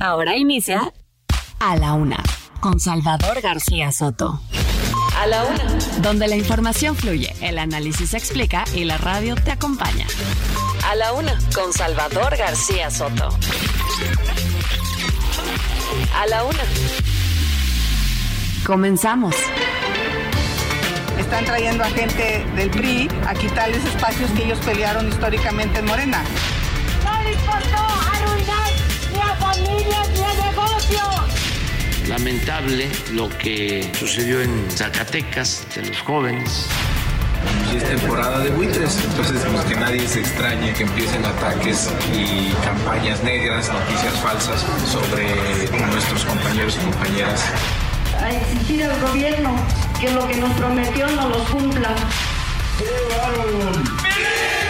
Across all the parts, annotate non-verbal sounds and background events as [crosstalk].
Ahora inicia A la Una con Salvador García Soto. A la Una. Donde la información fluye, el análisis se explica y la radio te acompaña. A la Una con Salvador García Soto. A la Una. Comenzamos. Están trayendo a gente del PRI a quitarles espacios que ellos pelearon históricamente en Morena. ¡No familias negocios! Lamentable lo que sucedió en Zacatecas de los jóvenes. Y es temporada de buitres, entonces pues, que nadie se extrañe que empiecen ataques y campañas negras, noticias falsas sobre nuestros compañeros y compañeras. A exigir al gobierno que lo que nos prometió no lo cumpla. Una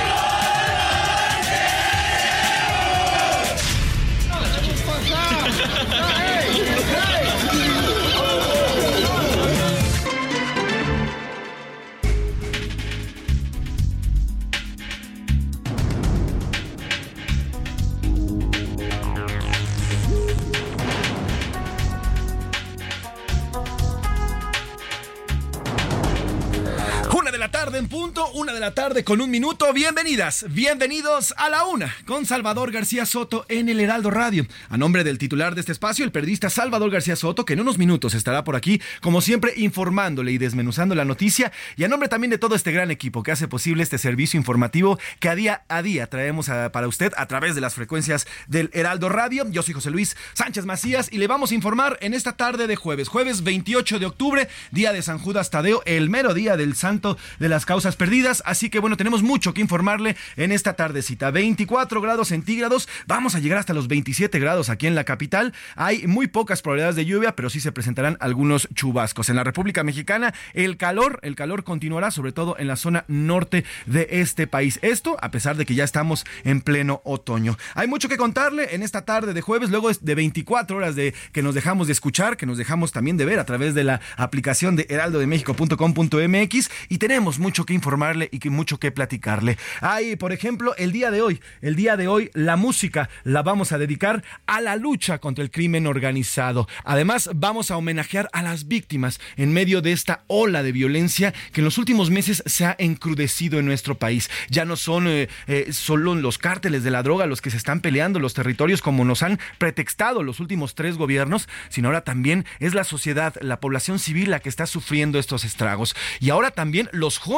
tarde en punto, una de la tarde con un minuto. Bienvenidas, bienvenidos a la una con Salvador García Soto en el Heraldo Radio. A nombre del titular de este espacio, el periodista Salvador García Soto, que en unos minutos estará por aquí, como siempre, informándole y desmenuzando la noticia. Y a nombre también de todo este gran equipo que hace posible este servicio informativo que a día a día traemos a- para usted a través de las frecuencias del Heraldo Radio. Yo soy José Luis Sánchez Macías y le vamos a informar en esta tarde de jueves, jueves 28 de octubre, día de San Judas Tadeo, el mero día del santo de las causas perdidas. Así que bueno, tenemos mucho que informarle en esta tardecita. 24 grados centígrados, vamos a llegar hasta los 27 grados aquí en la capital. Hay muy pocas probabilidades de lluvia, pero sí se presentarán algunos chubascos. En la República Mexicana, el calor, el calor continuará, sobre todo en la zona norte de este país. Esto a pesar de que ya estamos en pleno otoño. Hay mucho que contarle en esta tarde de jueves, luego de 24 horas de que nos dejamos de escuchar, que nos dejamos también de ver a través de la aplicación de heraldodemexico.com.mx y tenemos mucho que informarle y que mucho que platicarle. Hay, por ejemplo, el día de hoy, el día de hoy la música la vamos a dedicar a la lucha contra el crimen organizado. Además, vamos a homenajear a las víctimas en medio de esta ola de violencia que en los últimos meses se ha encrudecido en nuestro país. Ya no son eh, eh, solo los cárteles de la droga los que se están peleando los territorios como nos han pretextado los últimos tres gobiernos, sino ahora también es la sociedad, la población civil la que está sufriendo estos estragos. Y ahora también los jóvenes.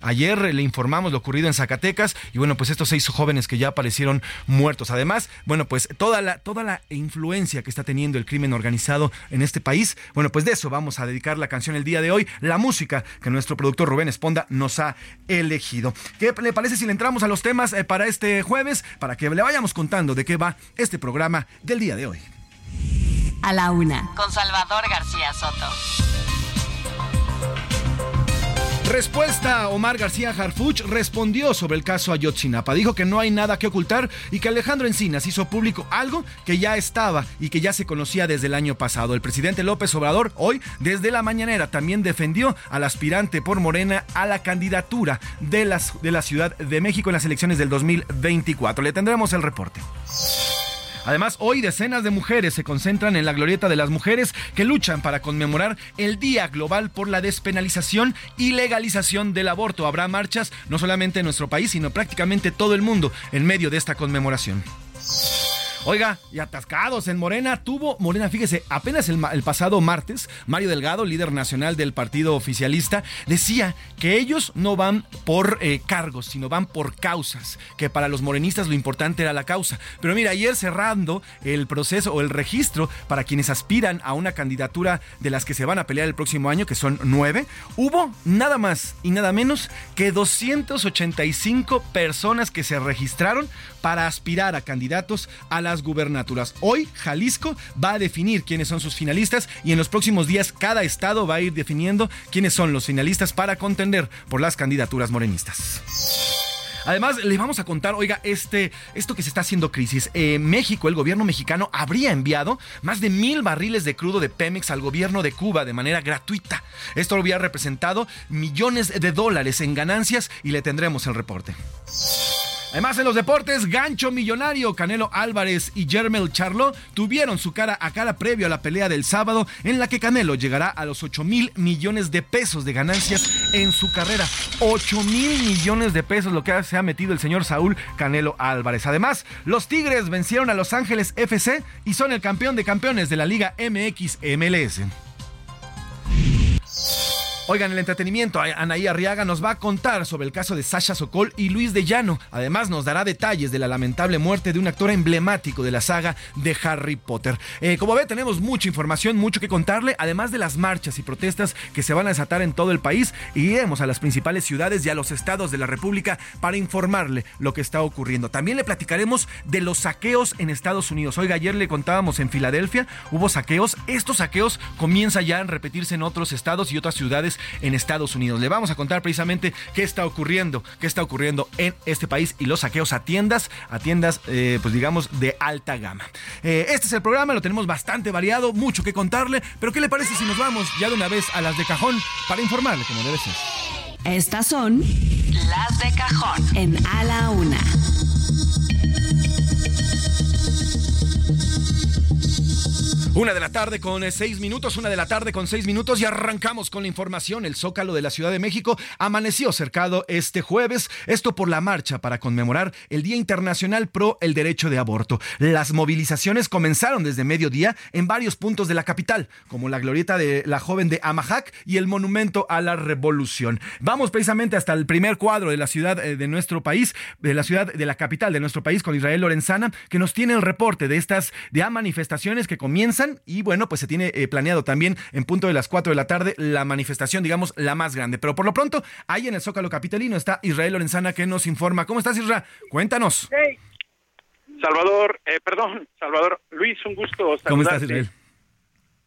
Ayer le informamos lo ocurrido en Zacatecas y bueno, pues estos seis jóvenes que ya aparecieron muertos. Además, bueno, pues toda la, toda la influencia que está teniendo el crimen organizado en este país, bueno, pues de eso vamos a dedicar la canción el día de hoy, la música que nuestro productor Rubén Esponda nos ha elegido. ¿Qué le parece si le entramos a los temas eh, para este jueves? Para que le vayamos contando de qué va este programa del día de hoy. A la Una. Con Salvador García Soto. Respuesta, Omar García Harfuch respondió sobre el caso Ayotzinapa. Dijo que no hay nada que ocultar y que Alejandro Encinas hizo público algo que ya estaba y que ya se conocía desde el año pasado. El presidente López Obrador hoy, desde la mañanera, también defendió al aspirante por Morena a la candidatura de, de la Ciudad de México en las elecciones del 2024. Le tendremos el reporte. Además, hoy decenas de mujeres se concentran en la glorieta de las mujeres que luchan para conmemorar el Día Global por la despenalización y legalización del aborto. Habrá marchas no solamente en nuestro país, sino prácticamente todo el mundo en medio de esta conmemoración. Oiga, y atascados en Morena, tuvo Morena, fíjese, apenas el, pasado martes, Mario Delgado, líder nacional del partido oficialista, decía que ellos no van por eh, cargos, sino van por causas, que para los morenistas lo importante era la causa. Pero mira, ayer cerrando el proceso o el registro para quienes aspiran a una candidatura de las que se van a pelear el próximo año, que son nueve, hubo nada más y nada menos que 285 personas que se registraron para aspirar a candidatos a las gubernaturas. Hoy Jalisco va a definir quiénes son sus finalistas y en los próximos días cada estado va a ir definiendo quiénes son los finalistas para contender por las candidaturas morenistas. Además, le vamos a contar, oiga, este, esto que se está haciendo crisis. Eh, México, el gobierno mexicano, habría enviado más de mil barriles de crudo de Pemex al gobierno de Cuba de manera gratuita. Esto habría representado millones de dólares en ganancias y le tendremos el reporte. Además, en los deportes, gancho millonario, Canelo Álvarez y Jermel Charlo tuvieron su cara a cara previo a la pelea del sábado, en la que Canelo llegará a los 8 mil millones de pesos de ganancias en su carrera. 8 mil millones de pesos, lo que se ha metido el señor Saúl Canelo Álvarez. Además, los Tigres vencieron a Los Ángeles FC y son el campeón de campeones de la Liga MX MLS. Oigan, el entretenimiento, Anaí Arriaga nos va a contar sobre el caso de Sasha Sokol y Luis de Llano. Además, nos dará detalles de la lamentable muerte de un actor emblemático de la saga de Harry Potter. Eh, como ve, tenemos mucha información, mucho que contarle, además de las marchas y protestas que se van a desatar en todo el país. Iremos a las principales ciudades y a los estados de la República para informarle lo que está ocurriendo. También le platicaremos de los saqueos en Estados Unidos. Oiga, ayer le contábamos en Filadelfia, hubo saqueos. Estos saqueos comienzan ya a repetirse en otros estados y otras ciudades en Estados Unidos. Le vamos a contar precisamente qué está ocurriendo, qué está ocurriendo en este país y los saqueos a tiendas, a tiendas, eh, pues digamos, de alta gama. Eh, este es el programa, lo tenemos bastante variado, mucho que contarle, pero ¿qué le parece si nos vamos ya de una vez a las de cajón para informarle como debe ser? Estas son las de cajón en A la Una. Una de la tarde con eh, seis minutos, una de la tarde con seis minutos y arrancamos con la información. El Zócalo de la Ciudad de México amaneció cercado este jueves, esto por la marcha para conmemorar el Día Internacional Pro el Derecho de Aborto. Las movilizaciones comenzaron desde mediodía en varios puntos de la capital, como la glorieta de la joven de Amahac y el Monumento a la Revolución. Vamos precisamente hasta el primer cuadro de la ciudad eh, de nuestro país, de la ciudad de la capital de nuestro país, con Israel Lorenzana, que nos tiene el reporte de estas ya manifestaciones que comienzan y bueno, pues se tiene eh, planeado también en punto de las 4 de la tarde la manifestación, digamos, la más grande. Pero por lo pronto, ahí en el Zócalo Capitalino está Israel Lorenzana que nos informa. ¿Cómo estás, Israel? Cuéntanos. Hey. Salvador, eh, perdón, Salvador, Luis, un gusto saludarte. ¿Cómo estás, Israel?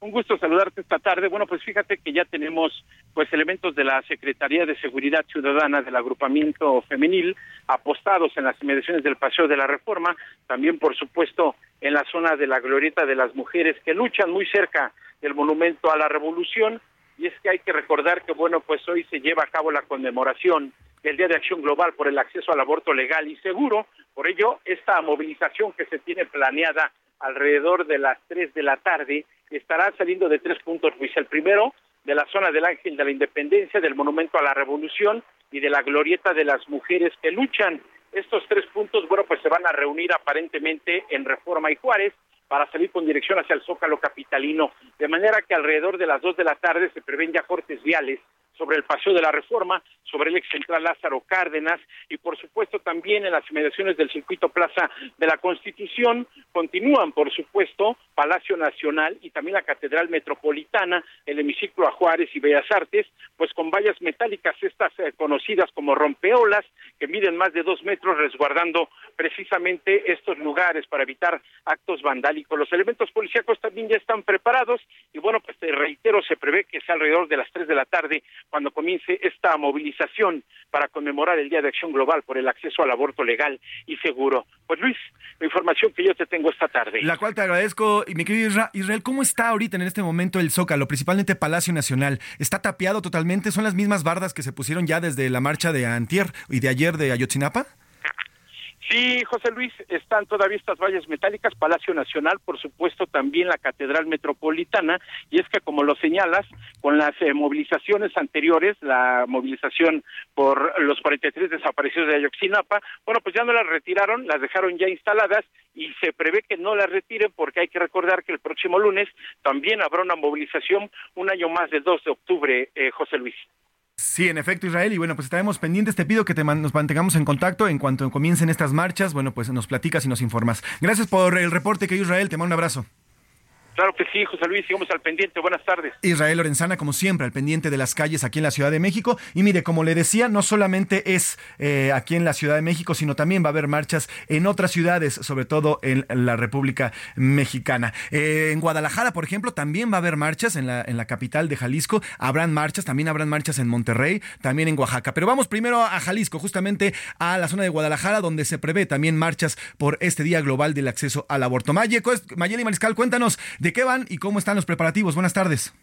Un gusto saludarte esta tarde. Bueno, pues fíjate que ya tenemos pues elementos de la Secretaría de Seguridad Ciudadana del agrupamiento femenil apostados en las inmediaciones del Paseo de la Reforma, también por supuesto en la zona de la Glorieta de las Mujeres que luchan muy cerca del Monumento a la Revolución y es que hay que recordar que bueno, pues hoy se lleva a cabo la conmemoración del Día de Acción Global por el acceso al aborto legal y seguro. Por ello, esta movilización que se tiene planeada alrededor de las tres de la tarde estará saliendo de tres puntos, Luis. El primero, de la zona del Ángel de la Independencia, del Monumento a la Revolución y de la Glorieta de las Mujeres que luchan. Estos tres puntos, bueno, pues se van a reunir aparentemente en Reforma y Juárez para salir con dirección hacia el Zócalo Capitalino, de manera que alrededor de las dos de la tarde se prevén ya cortes viales sobre el Paseo de la Reforma, sobre el ex central Lázaro Cárdenas y por supuesto también en las inmediaciones del circuito Plaza de la Constitución continúan por supuesto Palacio Nacional y también la Catedral Metropolitana, el hemiciclo a Juárez y Bellas Artes, pues con vallas metálicas estas eh, conocidas como rompeolas que miden más de dos metros resguardando precisamente estos lugares para evitar actos vandálicos. Los elementos policíacos también ya están preparados y bueno, pues te reitero, se prevé que sea alrededor de las tres de la tarde cuando comience esta movilización para conmemorar el Día de Acción Global por el acceso al aborto legal y seguro. Pues Luis, la información que yo te tengo esta tarde. La cual te agradezco. Y mi querido Israel, ¿cómo está ahorita en este momento el Zócalo, principalmente Palacio Nacional? ¿Está tapiado totalmente? ¿Son las mismas bardas que se pusieron ya desde la marcha de Antier y de ayer de Ayotzinapa? Sí, José Luis, están todavía estas vallas metálicas, Palacio Nacional, por supuesto, también la Catedral Metropolitana, y es que como lo señalas, con las eh, movilizaciones anteriores, la movilización por los 43 desaparecidos de Ayotzinapa, bueno, pues ya no las retiraron, las dejaron ya instaladas y se prevé que no las retiren porque hay que recordar que el próximo lunes también habrá una movilización un año más del 2 de octubre, eh, José Luis. Sí, en efecto, Israel. Y bueno, pues estaremos pendientes. Te pido que te nos mantengamos en contacto en cuanto comiencen estas marchas. Bueno, pues nos platicas y nos informas. Gracias por el reporte, que Israel. Te mando un abrazo. Claro que sí, José Luis, sigamos al pendiente. Buenas tardes. Israel Lorenzana, como siempre, al pendiente de las calles aquí en la Ciudad de México. Y mire, como le decía, no solamente es eh, aquí en la Ciudad de México, sino también va a haber marchas en otras ciudades, sobre todo en la República Mexicana. Eh, en Guadalajara, por ejemplo, también va a haber marchas en la, en la capital de Jalisco. Habrán marchas, también habrán marchas en Monterrey, también en Oaxaca. Pero vamos primero a Jalisco, justamente a la zona de Guadalajara, donde se prevé también marchas por este Día Global del Acceso al Aborto. Mayeli Mariscal, cuéntanos de qué van y cómo están los preparativos. Buenas tardes.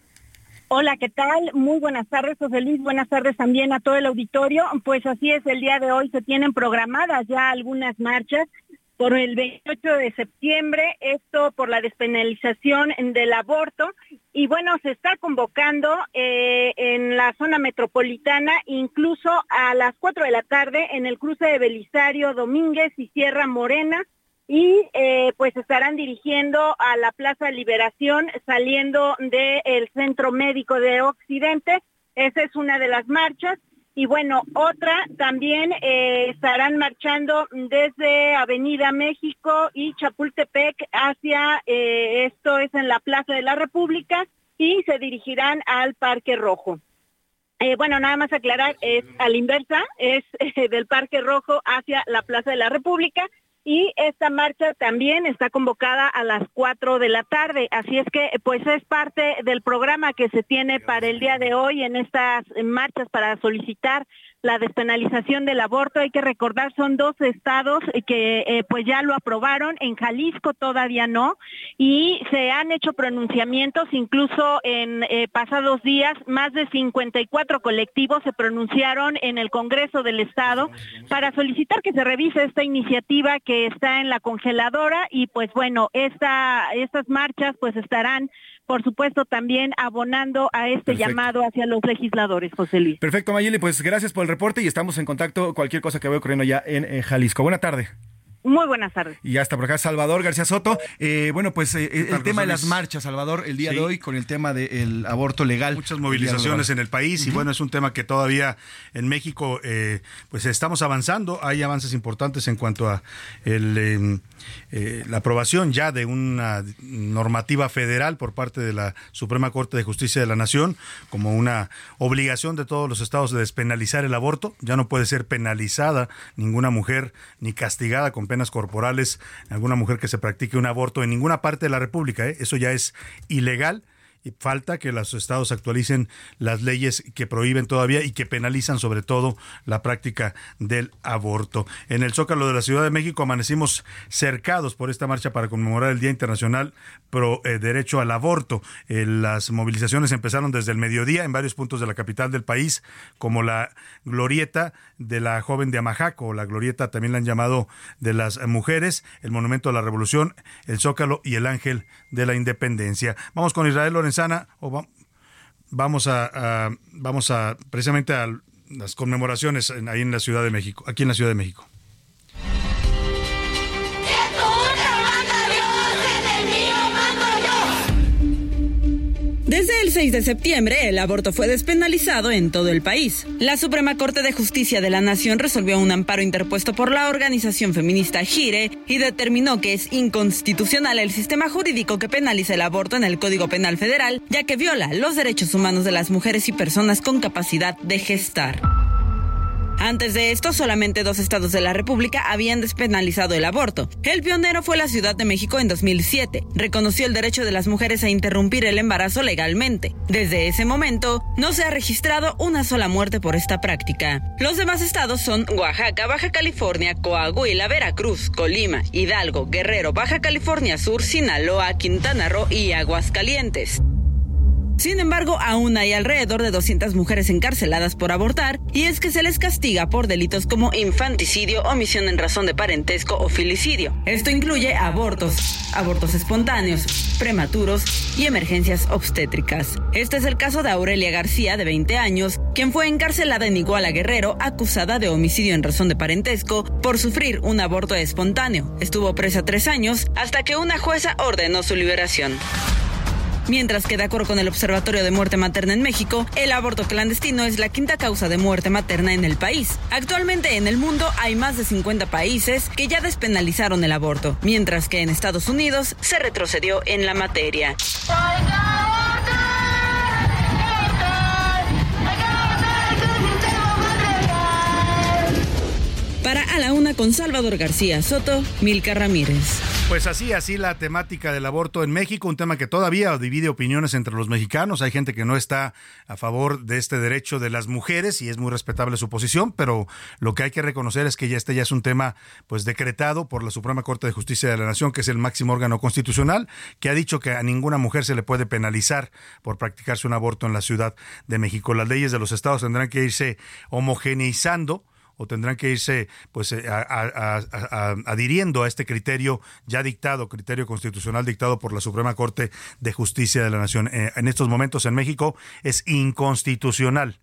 Hola, ¿qué tal? Muy buenas tardes, José Luis. Buenas tardes también a todo el auditorio. Pues así es, el día de hoy se tienen programadas ya algunas marchas por el 28 de septiembre, esto por la despenalización del aborto. Y bueno, se está convocando eh, en la zona metropolitana, incluso a las 4 de la tarde, en el cruce de Belisario Domínguez y Sierra Morena, y eh, pues estarán dirigiendo a la Plaza Liberación saliendo del Centro Médico de Occidente. Esa es una de las marchas. Y bueno, otra también eh, estarán marchando desde Avenida México y Chapultepec hacia, eh, esto es en la Plaza de la República, y se dirigirán al Parque Rojo. bueno, nada más aclarar, es a la inversa, es [laughs] del Parque Rojo hacia la Plaza de la República y esta marcha también está convocada a las 4 de la tarde. Así es que pues es parte del programa que se tiene para el día de hoy en estas marchas para solicitar la despenalización del aborto. Hay que recordar, son dos estados que eh, pues ya lo aprobaron, en Jalisco todavía no, y se han hecho pronunciamientos, incluso en eh, pasados días, más de 54 colectivos se pronunciaron en el Congreso del Estado para solicitar que se revise esta iniciativa que está en la congeladora. Y pues bueno, esta, estas marchas pues estarán por supuesto, también abonando a este llamado hacia los legisladores, José Luis. Perfecto, Mayeli, pues gracias por el reporte y estamos en contacto. Cualquier cosa que vaya ocurriendo ya en Jalisco. Buena tarde. Muy buenas tardes. Y hasta por acá, Salvador García Soto. Eh, bueno, pues eh, el tema de las marchas, Salvador, el día de hoy con el tema del aborto legal. Muchas movilizaciones en el país y bueno, es un tema que todavía en México eh, pues estamos avanzando. Hay avances importantes en cuanto a la aprobación ya de una normativa federal por parte de la Suprema Corte de Justicia de la Nación como una obligación de todos los estados de despenalizar el aborto. Ya no puede ser penalizada ninguna mujer ni castigada con penas corporales alguna mujer que se practique un aborto en ninguna parte de la República. ¿eh? Eso ya es ilegal y falta que los estados actualicen las leyes que prohíben todavía y que penalizan sobre todo la práctica del aborto. En el Zócalo de la Ciudad de México amanecimos cercados por esta marcha para conmemorar el Día Internacional pro eh, Derecho al Aborto. Eh, las movilizaciones empezaron desde el mediodía en varios puntos de la capital del país, como la glorieta de la joven de Amajaco, la glorieta también la han llamado de las mujeres, el Monumento a la Revolución, el Zócalo y el Ángel de la Independencia. Vamos con Israel Lorenz o vamos a, vamos a precisamente a las conmemoraciones ahí en la Ciudad de México, aquí en la Ciudad de México. Desde el 6 de septiembre, el aborto fue despenalizado en todo el país. La Suprema Corte de Justicia de la Nación resolvió un amparo interpuesto por la organización feminista Gire y determinó que es inconstitucional el sistema jurídico que penaliza el aborto en el Código Penal Federal, ya que viola los derechos humanos de las mujeres y personas con capacidad de gestar. Antes de esto, solamente dos estados de la República habían despenalizado el aborto. El pionero fue la Ciudad de México en 2007. Reconoció el derecho de las mujeres a interrumpir el embarazo legalmente. Desde ese momento, no se ha registrado una sola muerte por esta práctica. Los demás estados son Oaxaca, Baja California, Coahuila, Veracruz, Colima, Hidalgo, Guerrero, Baja California Sur, Sinaloa, Quintana Roo y Aguascalientes. Sin embargo, aún hay alrededor de 200 mujeres encarceladas por abortar y es que se les castiga por delitos como infanticidio, omisión en razón de parentesco o filicidio. Esto incluye abortos, abortos espontáneos, prematuros y emergencias obstétricas. Este es el caso de Aurelia García, de 20 años, quien fue encarcelada en Iguala Guerrero acusada de homicidio en razón de parentesco por sufrir un aborto espontáneo. Estuvo presa tres años hasta que una jueza ordenó su liberación. Mientras que, de acuerdo con el Observatorio de Muerte Materna en México, el aborto clandestino es la quinta causa de muerte materna en el país. Actualmente en el mundo hay más de 50 países que ya despenalizaron el aborto, mientras que en Estados Unidos se retrocedió en la materia. Para A la Una con Salvador García Soto, Milka Ramírez. Pues así, así la temática del aborto en México, un tema que todavía divide opiniones entre los mexicanos. Hay gente que no está a favor de este derecho de las mujeres y es muy respetable su posición, pero lo que hay que reconocer es que ya este ya es un tema pues decretado por la Suprema Corte de Justicia de la Nación, que es el máximo órgano constitucional, que ha dicho que a ninguna mujer se le puede penalizar por practicarse un aborto en la Ciudad de México. Las leyes de los estados tendrán que irse homogeneizando o tendrán que irse pues eh, adhiriendo a este criterio ya dictado, criterio constitucional dictado por la Suprema Corte de Justicia de la Nación. Eh, en estos momentos en México es inconstitucional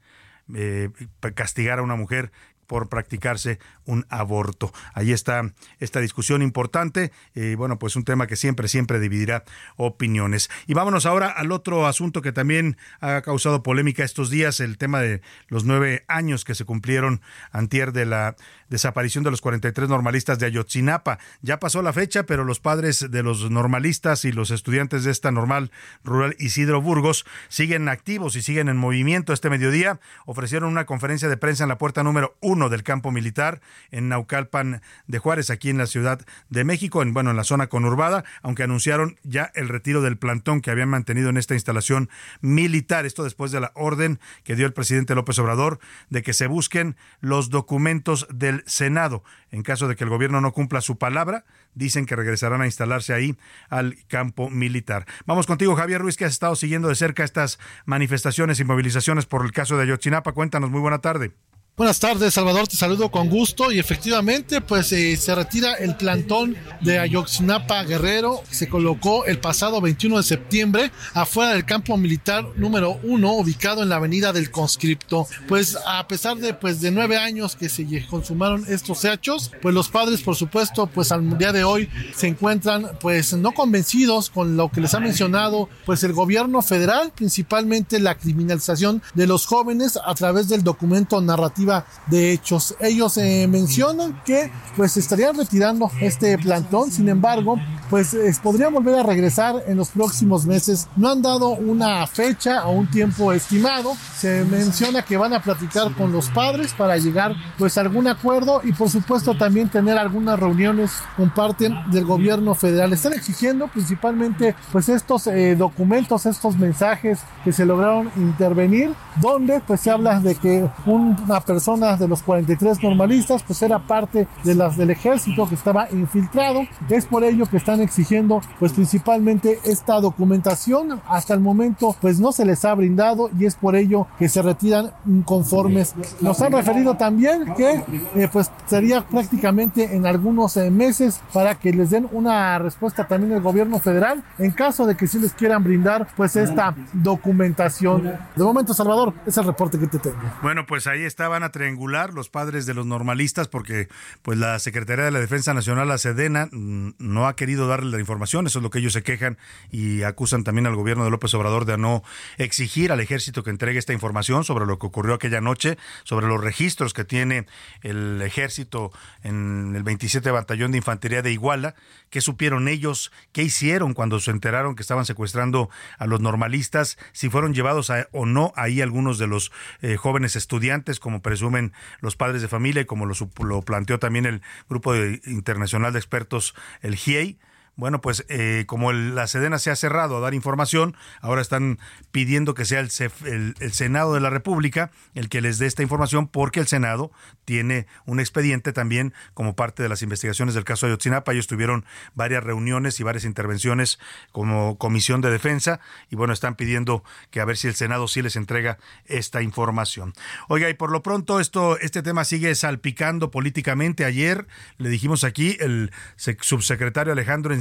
eh, castigar a una mujer por practicarse un aborto. Ahí está esta discusión importante y bueno, pues un tema que siempre, siempre dividirá opiniones. Y vámonos ahora al otro asunto que también ha causado polémica estos días, el tema de los nueve años que se cumplieron antier de la desaparición de los 43 normalistas de Ayotzinapa. Ya pasó la fecha, pero los padres de los normalistas y los estudiantes de esta normal rural Isidro Burgos siguen activos y siguen en movimiento este mediodía. Ofrecieron una conferencia de prensa en la puerta número uno del campo militar en Naucalpan de Juárez, aquí en la Ciudad de México, en bueno, en la zona conurbada, aunque anunciaron ya el retiro del plantón que habían mantenido en esta instalación militar. Esto después de la orden que dio el presidente López Obrador de que se busquen los documentos del Senado. En caso de que el gobierno no cumpla su palabra, dicen que regresarán a instalarse ahí al campo militar. Vamos contigo, Javier Ruiz, que has estado siguiendo de cerca estas manifestaciones y movilizaciones por el caso de Ayotzinapa. Cuéntanos, muy buena tarde. Buenas tardes, Salvador, te saludo con gusto y efectivamente pues eh, se retira el plantón de Ayotzinapa Guerrero, se colocó el pasado 21 de septiembre afuera del campo militar número uno ubicado en la avenida del conscripto. Pues a pesar de pues de nueve años que se consumaron estos hechos, pues los padres por supuesto pues al día de hoy se encuentran pues no convencidos con lo que les ha mencionado pues el gobierno federal, principalmente la criminalización de los jóvenes a través del documento narrativo de hechos. Ellos eh, mencionan que pues estarían retirando este plantón, sin embargo, pues podrían volver a regresar en los próximos meses. No han dado una fecha o un tiempo estimado. Se menciona que van a platicar con los padres para llegar pues a algún acuerdo y por supuesto también tener algunas reuniones con parte del gobierno federal. Están exigiendo principalmente pues estos eh, documentos, estos mensajes que se lograron intervenir, donde pues se habla de que una persona personas de los 43 normalistas, pues era parte de las del ejército que estaba infiltrado. Es por ello que están exigiendo, pues principalmente esta documentación. Hasta el momento, pues no se les ha brindado y es por ello que se retiran inconformes. Nos han referido también que, eh, pues sería prácticamente en algunos eh, meses para que les den una respuesta también el gobierno federal en caso de que sí les quieran brindar, pues esta documentación. De momento, Salvador, es el reporte que te tengo. Bueno, pues ahí estaban a triangular los padres de los normalistas porque pues la Secretaría de la Defensa Nacional, la Sedena, mm, no ha querido darle la información, eso es lo que ellos se quejan y acusan también al gobierno de López Obrador de no exigir al ejército que entregue esta información sobre lo que ocurrió aquella noche, sobre los registros que tiene el ejército en el 27 Batallón de Infantería de Iguala, qué supieron ellos, qué hicieron cuando se enteraron que estaban secuestrando a los normalistas, si fueron llevados o no ahí algunos de los eh, jóvenes estudiantes como presumen los padres de familia y como lo, lo planteó también el Grupo Internacional de Expertos, el GIEI bueno, pues eh, como la Sedena se ha cerrado a dar información, ahora están pidiendo que sea el, el, Senado de la República el que les dé esta información porque el Senado tiene un expediente también como parte de las investigaciones del caso Ayotzinapa. Ellos tuvieron varias reuniones y varias intervenciones como comisión de defensa y bueno, están pidiendo que a ver si el Senado sí les entrega esta información. Oiga, y por lo pronto esto, este tema sigue salpicando políticamente. Ayer le dijimos aquí, el subsecretario Alejandro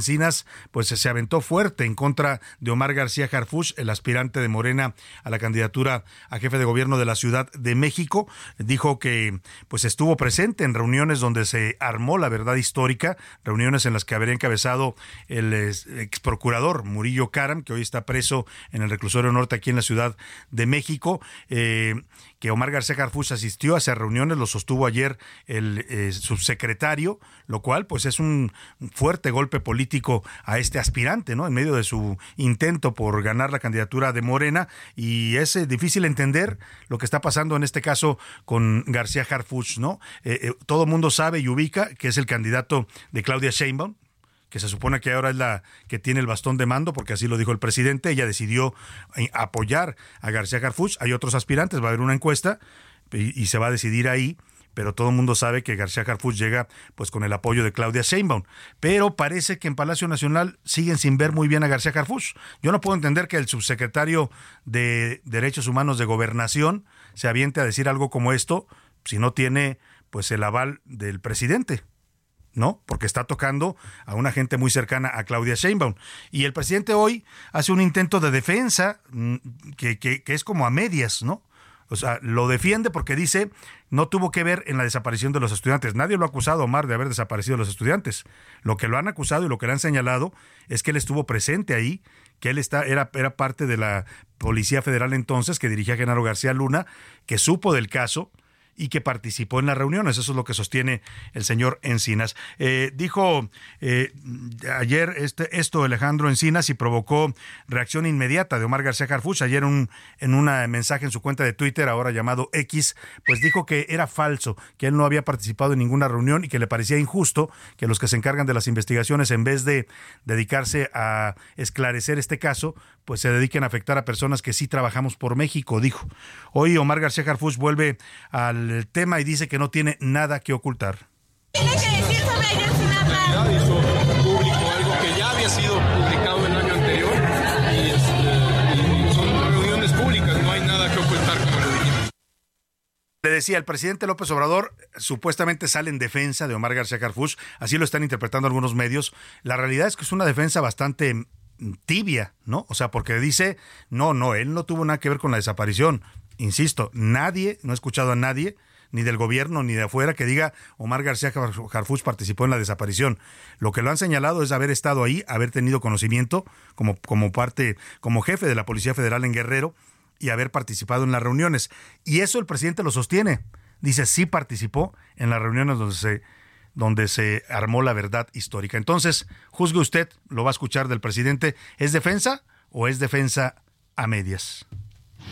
Pues se aventó fuerte en contra de Omar García Harfuch, el aspirante de Morena a la candidatura a jefe de gobierno de la Ciudad de México. Dijo que pues estuvo presente en reuniones donde se armó la verdad histórica, reuniones en las que habría encabezado el ex procurador Murillo Karam, que hoy está preso en el reclusorio norte aquí en la Ciudad de México. Eh, que Omar García Garfus asistió a esas reuniones, lo sostuvo ayer el eh, subsecretario, lo cual pues es un fuerte golpe político a este aspirante, ¿no? En medio de su intento por ganar la candidatura de Morena y es eh, difícil entender lo que está pasando en este caso con García Harfuch, ¿no? Eh, todo mundo sabe y ubica que es el candidato de Claudia Sheinbaum, que se supone que ahora es la que tiene el bastón de mando, porque así lo dijo el presidente, ella decidió eh, apoyar a García Garfuch. Hay otros aspirantes, va a haber una encuesta y, se va a decidir ahí pero todo el mundo sabe que García Harfuch llega pues con el apoyo de Claudia Sheinbaum. Pero parece que en Palacio Nacional siguen sin ver muy bien a García Harfuch. Yo no puedo entender que el subsecretario de Derechos Humanos de Gobernación se aviente a decir algo como esto si no tiene pues el aval del presidente. ¿No? Porque está tocando a una gente muy cercana a Claudia Sheinbaum. Y el presidente hoy hace un intento de defensa mm, que, que, es como a medias, ¿no? O sea, lo defiende porque dice no tuvo que ver en la desaparición de los estudiantes. Nadie lo ha acusado, Omar, de haber desaparecido a los estudiantes. Lo que lo han acusado y lo que le han señalado es que él estuvo presente ahí, que él está, era, era parte de la Policía Federal entonces, que dirigía Genaro García Luna, que supo del caso, y que participó en las reuniones. Eso es lo que sostiene el señor Encinas. Eh, dijo eh, ayer este, esto Alejandro Encinas y provocó reacción inmediata de Omar García Harfuch. Ayer un, en un mensaje en su cuenta de Twitter, ahora llamado X, pues dijo que era falso, que él no había participado en ninguna reunión y que le parecía injusto que los que se encargan de las investigaciones, en vez de dedicarse a esclarecer este caso, pues se dediquen a afectar a personas que sí trabajamos por México, dijo. Hoy Omar García Harfuch vuelve al tema y dice que no tiene nada que ocultar. Tiene que decir sobre Ayotzinapa. hizo público algo que ya había sido publicado el año anterior y, este, son reuniones públicas, no hay nada que ocultar como lo dijimos. Le decía, el presidente López Obrador supuestamente sale en defensa de Omar García Carfuch, así lo están interpretando algunos medios. La realidad es que es una defensa bastante tibia, ¿no? O sea, porque dice, no, no, él no tuvo nada que ver con la desaparición insisto, nadie, no he escuchado a nadie, ni del gobierno ni de afuera, que diga Omar García Harfuch participó en la desaparición. Lo que lo han señalado es haber estado ahí, haber tenido conocimiento como, como parte, como jefe de la Policía Federal en Guerrero y haber participado en las reuniones. Y eso el presidente lo sostiene. Dice, sí participó en las reuniones donde se, donde se armó la verdad histórica. Entonces, juzgue usted, lo va a escuchar del presidente, ¿es defensa o es defensa a medias?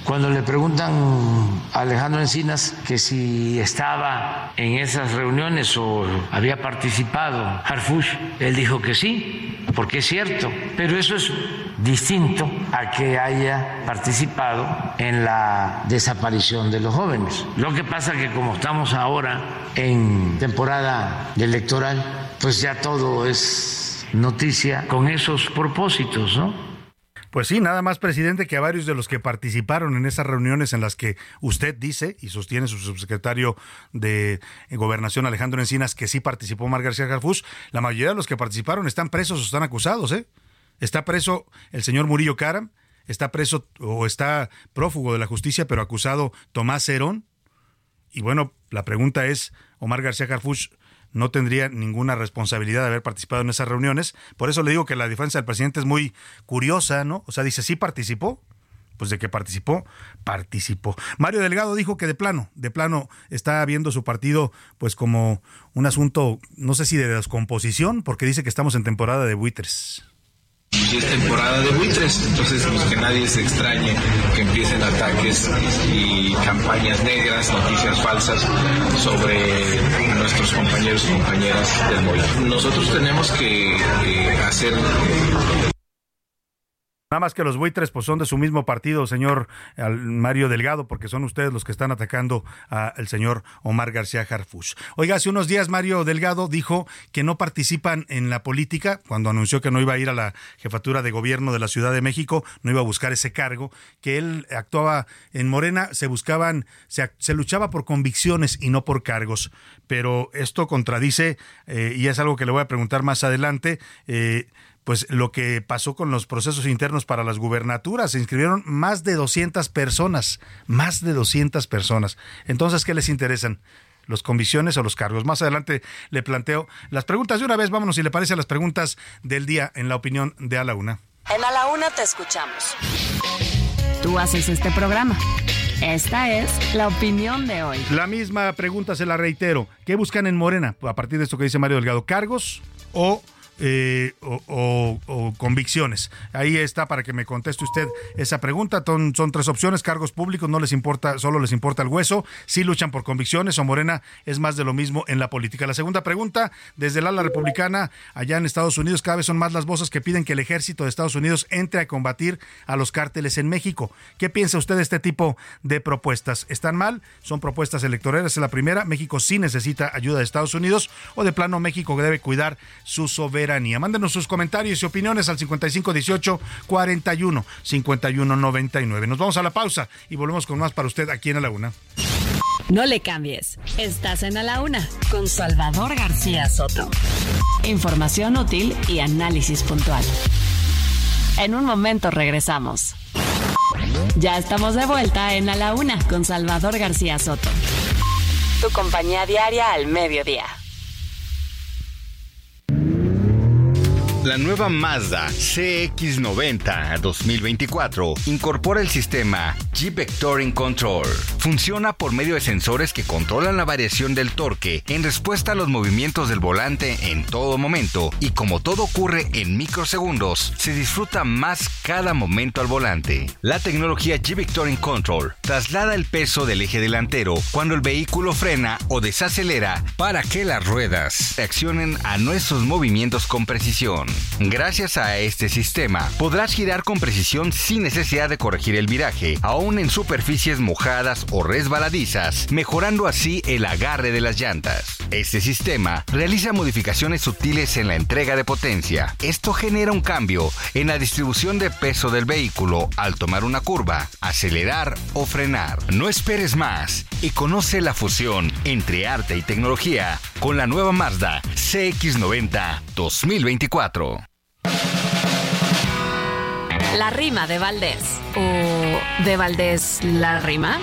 Cuando le preguntan a Alejandro Encinas que si estaba en esas reuniones o había participado Harfush, él dijo que sí, porque es cierto, pero eso es distinto a que haya participado en la desaparición de los jóvenes. Lo que pasa que como estamos ahora en temporada electoral, pues ya todo es noticia con esos propósitos, ¿no? Pues sí, nada más, presidente, que a varios de los que participaron en esas reuniones en las que usted dice y sostiene su subsecretario de Gobernación, Alejandro Encinas, que sí participó Mar García Garfús, la mayoría de los que participaron están presos o están acusados, ¿eh? Está preso el señor Murillo Caram, está preso o está prófugo de la justicia, pero acusado Tomás Cerón. Y bueno, la pregunta es, Omar García Garfús no tendría ninguna responsabilidad de haber participado en esas reuniones. Por eso le digo que la defensa del presidente es muy curiosa, ¿no? O sea, dice, sí participó, pues de que participó, participó. Mario Delgado dijo que de plano, de plano está viendo su partido pues como un asunto, no sé si de descomposición, porque dice que estamos en temporada de buitres. Ya es temporada de buitres, entonces pues, que nadie se extrañe que empiecen ataques y campañas negras, noticias falsas sobre nuestros compañeros y compañeras del movimiento. Nosotros tenemos que eh, hacer Nada más que los buitres pues son de su mismo partido, señor Mario Delgado, porque son ustedes los que están atacando al señor Omar García Harfush. Oiga, hace unos días Mario Delgado dijo que no participan en la política cuando anunció que no iba a ir a la jefatura de gobierno de la Ciudad de México, no iba a buscar ese cargo, que él actuaba en Morena, se buscaban, se, se luchaba por convicciones y no por cargos. Pero esto contradice, eh, y es algo que le voy a preguntar más adelante, eh, pues lo que pasó con los procesos internos para las gubernaturas. Se inscribieron más de 200 personas, más de 200 personas. Entonces, ¿qué les interesan? ¿Los comisiones o los cargos? Más adelante le planteo las preguntas de una vez. Vámonos, si le parece, a las preguntas del día en la opinión de A la Una. En A la Una te escuchamos. Tú haces este programa. Esta es la opinión de hoy. La misma pregunta se la reitero. ¿Qué buscan en Morena? A partir de esto que dice Mario Delgado, ¿cargos o eh, o, convicciones. Ahí está para que me conteste usted esa pregunta. Son, son, tres opciones: cargos públicos, no les importa, solo les importa el hueso. Si luchan por convicciones o Morena es más de lo mismo en la política. La segunda pregunta: desde el ala republicana, allá en Estados Unidos, cada vez son más las voces que piden que el ejército de Estados Unidos entre a combatir a los cárteles en México. ¿Qué piensa usted de este tipo de propuestas? ¿Están mal? ¿Son propuestas electorales? Es la primera. México sí necesita ayuda de Estados Unidos o de plano México debe cuidar su soberanía Mándenos sus comentarios y opiniones al 5518 41 51 99. Nos vamos a la pausa y volvemos con más para usted aquí en A la Una. No le cambies. Estás en A la Una con Salvador García Soto. Información útil y análisis puntual. En un momento regresamos. Ya estamos de vuelta en A la Una con Salvador García Soto. Tu compañía diaria al mediodía. La nueva Mazda CX90 2024 incorpora el sistema G-Vectoring Control. Funciona por medio de sensores que controlan la variación del torque en respuesta a los movimientos del volante en todo momento y como todo ocurre en microsegundos, se disfruta más cada momento al volante. La tecnología G-Vectoring Control traslada el peso del eje delantero cuando el vehículo frena o desacelera para que las ruedas reaccionen a nuestros movimientos con precisión. Gracias a este sistema, podrás girar con precisión sin necesidad de corregir el viraje, aún en superficies mojadas o resbaladizas, mejorando así el agarre de las llantas. Este sistema realiza modificaciones sutiles en la entrega de potencia. Esto genera un cambio en la distribución de peso del vehículo al tomar una curva, acelerar o frenar. No esperes más y conoce la fusión entre arte y tecnología con la nueva Mazda CX90 2024. La rima de Valdés. ¿O de Valdés la rima?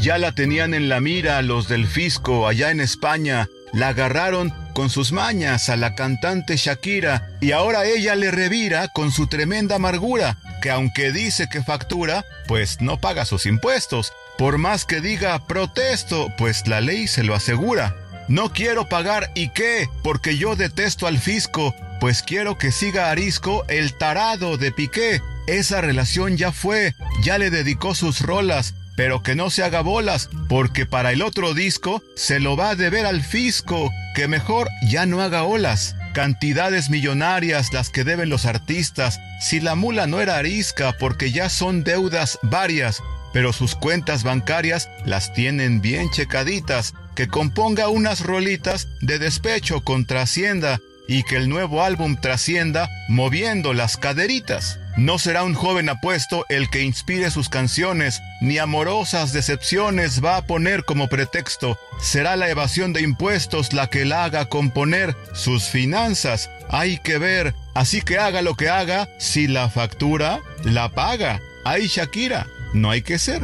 Ya la tenían en la mira los del fisco allá en España. La agarraron con sus mañas a la cantante Shakira y ahora ella le revira con su tremenda amargura, que aunque dice que factura, pues no paga sus impuestos. Por más que diga protesto, pues la ley se lo asegura. No quiero pagar y qué, porque yo detesto al fisco, pues quiero que siga Arisco el tarado de Piqué. Esa relación ya fue, ya le dedicó sus rolas, pero que no se haga bolas, porque para el otro disco se lo va a deber al fisco, que mejor ya no haga olas. Cantidades millonarias las que deben los artistas, si la mula no era arisca, porque ya son deudas varias, pero sus cuentas bancarias las tienen bien checaditas, que componga unas rolitas de despecho contra Hacienda y que el nuevo álbum trascienda moviendo las caderitas. No será un joven apuesto el que inspire sus canciones, ni amorosas decepciones va a poner como pretexto. Será la evasión de impuestos la que la haga componer sus finanzas. Hay que ver, así que haga lo que haga, si la factura, la paga. Ay Shakira, no hay que ser.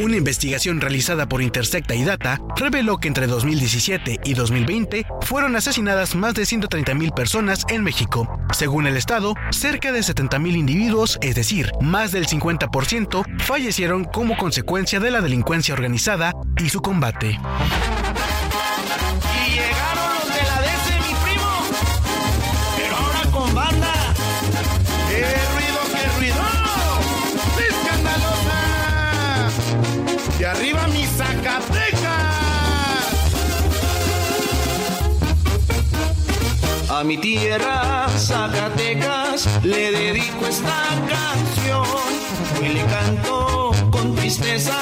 Una investigación realizada por Intersecta y Data reveló que entre 2017 y 2020 fueron asesinadas más de 130.000 personas en México. Según el Estado, cerca de 70.000 individuos, es decir, más del 50%, fallecieron como consecuencia de la delincuencia organizada y su combate. A mi tierra, Zacatecas, le dedico esta canción. Y le canto con tristeza,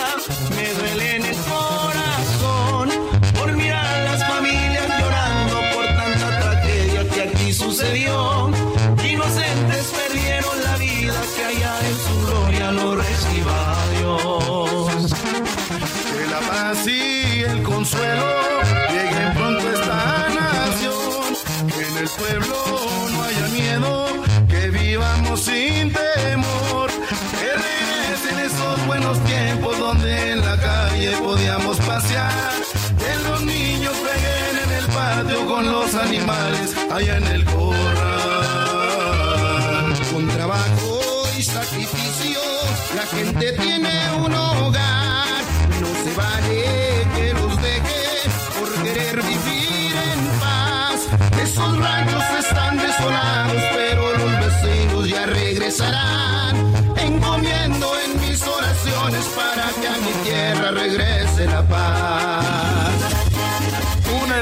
en el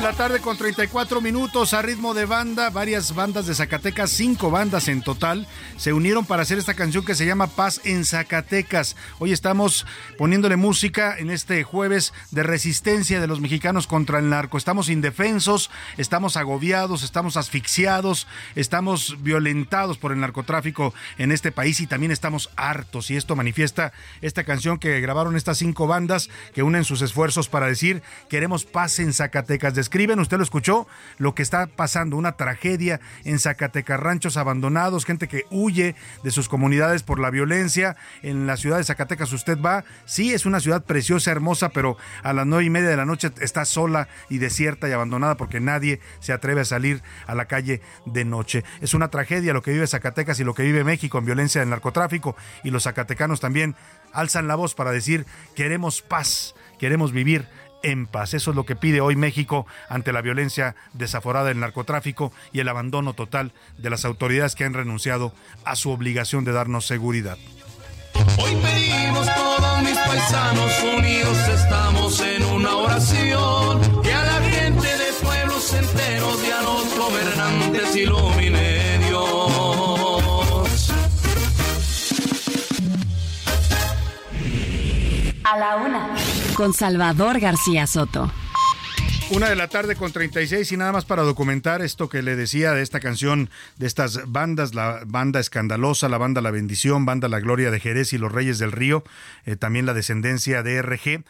la tarde con 34 minutos a ritmo de banda, varias bandas de Zacatecas, cinco bandas en total, se unieron para hacer esta canción que se llama Paz en Zacatecas. Hoy estamos poniéndole música en este jueves de resistencia de los mexicanos contra el narco. Estamos indefensos, estamos agobiados, estamos asfixiados, estamos violentados por el narcotráfico en este país y también estamos hartos. Y esto manifiesta esta canción que grabaron estas cinco bandas que unen sus esfuerzos para decir queremos paz en Zacatecas. Describen, usted lo escuchó, lo que está pasando, una tragedia en Zacatecas, ranchos abandonados, gente que huye de sus comunidades por la violencia. En la ciudad de Zacatecas usted va, sí, es una ciudad preciosa, hermosa, pero a las nueve y media de la noche está sola y desierta y abandonada porque nadie se atreve a salir a la calle de noche. Es una tragedia lo que vive Zacatecas y lo que vive México en violencia del narcotráfico y los zacatecanos también alzan la voz para decir queremos paz, queremos vivir en paz. Eso es lo que pide hoy México ante la violencia desaforada del narcotráfico y el abandono total de las autoridades que han renunciado a su obligación de darnos seguridad. Hoy pedimos todos mis paisanos unidos, estamos en una oración. Que a la gente de pueblos enteros y a los gobernantes ilumine Dios. A la una. Con Salvador García Soto. Una de la tarde con 36 y nada más para documentar esto que le decía de esta canción, de estas bandas, la banda escandalosa, la banda La Bendición, banda La Gloria de Jerez y Los Reyes del Río, eh, también la descendencia de RG.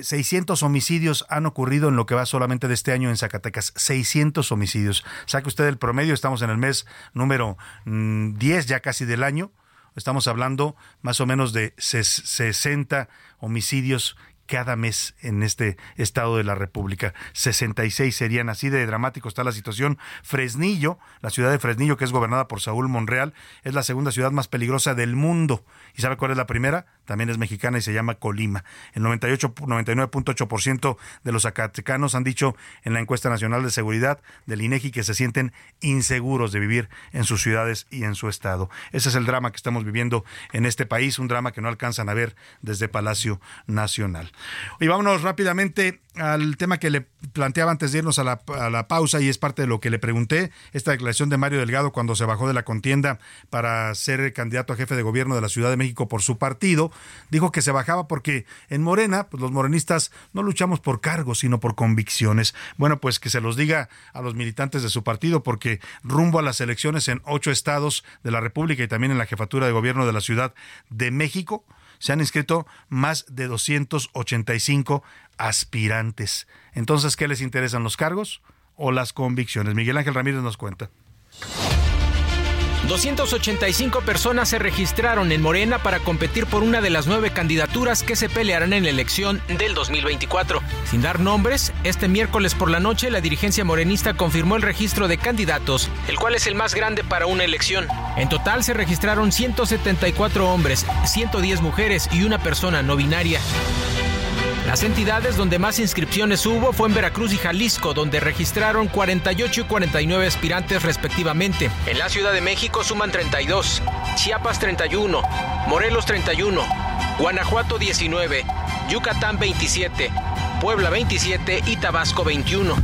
600 homicidios han ocurrido en lo que va solamente de este año en Zacatecas. 600 homicidios. Saque usted el promedio, estamos en el mes número 10 ya casi del año. Estamos hablando más o menos de 60 homicidios cada mes en este estado de la República. 66 serían así de dramático está la situación. Fresnillo, la ciudad de Fresnillo, que es gobernada por Saúl Monreal, es la segunda ciudad más peligrosa del mundo. ¿Y sabe cuál es la primera? También es mexicana y se llama Colima. El 98, 99.8% de los zacatecanos han dicho en la encuesta nacional de seguridad del INEGI que se sienten inseguros de vivir en sus ciudades y en su estado. Ese es el drama que estamos viviendo en este país, un drama que no alcanzan a ver desde Palacio Nacional. Y vámonos rápidamente al tema que le planteaba antes de irnos a la, a la, pausa y es parte de lo que le pregunté, esta declaración de Mario Delgado cuando se bajó de la contienda para ser candidato a jefe de gobierno de la Ciudad de México por su partido, dijo que se bajaba porque en Morena, pues los morenistas no luchamos por cargos, sino por convicciones. Bueno, pues que se los diga a los militantes de su partido porque rumbo a las elecciones en ocho estados de la República y también en la jefatura de gobierno de la Ciudad de México, se han inscrito más de 285 aspirantes. Entonces, ¿qué les interesan los cargos o las convicciones? Miguel Ángel Ramírez nos cuenta. 285 personas se registraron en Morena para competir por una de las nueve candidaturas que se pelearán en la elección del 2024. Sin dar nombres, este miércoles por la noche la dirigencia morenista confirmó el registro de candidatos, el cual es el más grande para una elección. En total se registraron 174 hombres, 110 mujeres y una persona no binaria. Las entidades donde más inscripciones hubo fue en Veracruz y Jalisco, donde registraron 48 y 49 aspirantes respectivamente. En la Ciudad de México suman 32, Chiapas 31, Morelos 31, Guanajuato 19, Yucatán 27, Puebla 27 y Tabasco 21.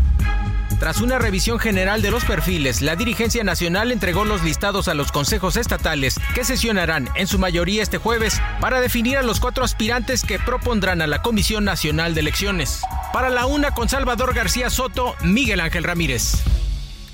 Tras una revisión general de los perfiles, la dirigencia nacional entregó los listados a los consejos estatales que sesionarán en su mayoría este jueves para definir a los cuatro aspirantes que propondrán a la Comisión Nacional de Elecciones. Para la una con Salvador García Soto, Miguel Ángel Ramírez.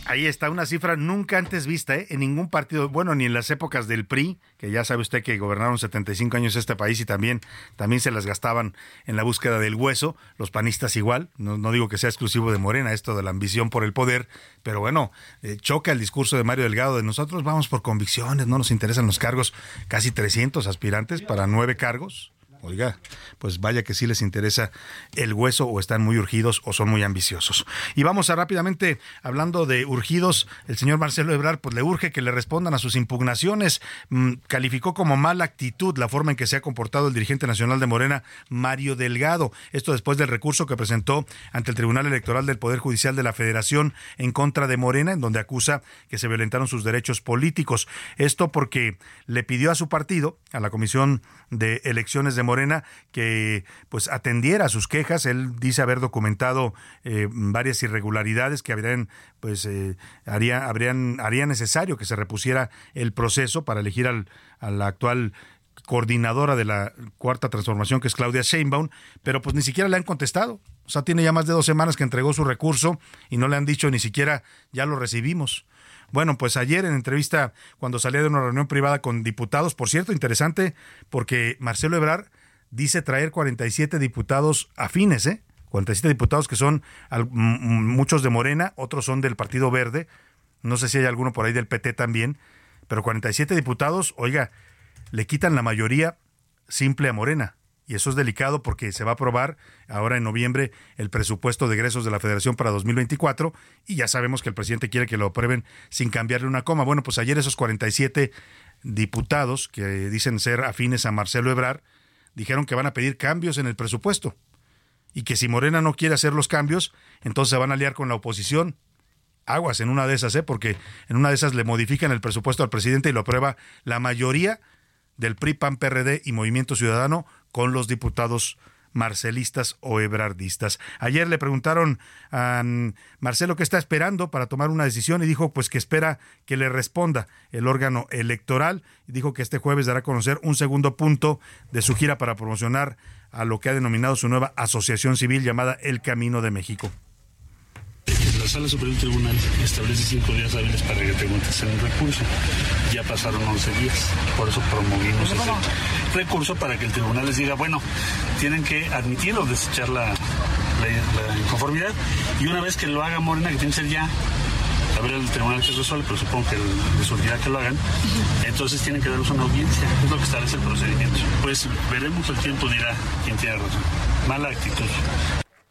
Ahí está una cifra nunca antes vista ¿eh? en ningún partido, bueno, ni en las épocas del PRI, que ya sabe usted que gobernaron 75 años este país y también, también se las gastaban en la búsqueda del hueso, los panistas igual, no, no digo que sea exclusivo de Morena esto de la ambición por el poder, pero bueno, eh, choca el discurso de Mario Delgado de nosotros vamos por convicciones, no nos interesan los cargos, casi 300 aspirantes para nueve cargos, Oiga, pues vaya que sí les interesa el hueso o están muy urgidos o son muy ambiciosos. Y vamos a rápidamente, hablando de urgidos, el señor Marcelo Ebrard, pues le urge que le respondan a sus impugnaciones. Mm, calificó como mala actitud la forma en que se ha comportado el dirigente nacional de Morena, Mario Delgado. Esto después del recurso que presentó ante el Tribunal Electoral del Poder Judicial de la Federación en contra de Morena, en donde acusa que se violentaron sus derechos políticos. Esto porque le pidió a su partido, a la Comisión de Elecciones de Morena, Morena que pues atendiera sus quejas. Él dice haber documentado eh, varias irregularidades que habrían pues eh, haría, habrían, haría necesario que se repusiera el proceso para elegir al, a la actual coordinadora de la cuarta transformación, que es Claudia Sheinbaum, pero pues ni siquiera le han contestado. O sea, tiene ya más de dos semanas que entregó su recurso y no le han dicho ni siquiera ya lo recibimos. Bueno, pues ayer en entrevista, cuando salía de una reunión privada con diputados, por cierto, interesante, porque Marcelo Ebrard dice traer 47 diputados afines, ¿eh? 47 diputados que son muchos de Morena, otros son del Partido Verde, no sé si hay alguno por ahí del PT también, pero 47 diputados, oiga, le quitan la mayoría simple a Morena. Y eso es delicado porque se va a aprobar ahora en noviembre el presupuesto de egresos de la Federación para 2024 y ya sabemos que el presidente quiere que lo aprueben sin cambiarle una coma. Bueno, pues ayer esos 47 diputados que dicen ser afines a Marcelo Ebrard dijeron que van a pedir cambios en el presupuesto y que si Morena no quiere hacer los cambios, entonces se van a aliar con la oposición. Aguas en una de esas, ¿eh? porque en una de esas le modifican el presupuesto al presidente y lo aprueba la mayoría del PRI, PAN, PRD y Movimiento Ciudadano con los diputados marcelistas o ebrardistas. Ayer le preguntaron a Marcelo qué está esperando para tomar una decisión y dijo pues que espera que le responda el órgano electoral y dijo que este jueves dará a conocer un segundo punto de su gira para promocionar a lo que ha denominado su nueva asociación civil llamada El Camino de México. La Sala Superior del Tribunal establece cinco días hábiles para que preguntes en el recurso. Ya pasaron 11 días, por eso promovimos ese recurso para que el tribunal les diga, bueno, tienen que admitir o desechar la, la, inconformidad y una vez que lo haga Morena, que tiene que ser ya, a ver el tribunal que resuelve, pero supongo que resultará que lo hagan, entonces tienen que darnos una audiencia, es lo que establece el procedimiento. Pues veremos, el tiempo dirá quién tiene razón. Mala actitud.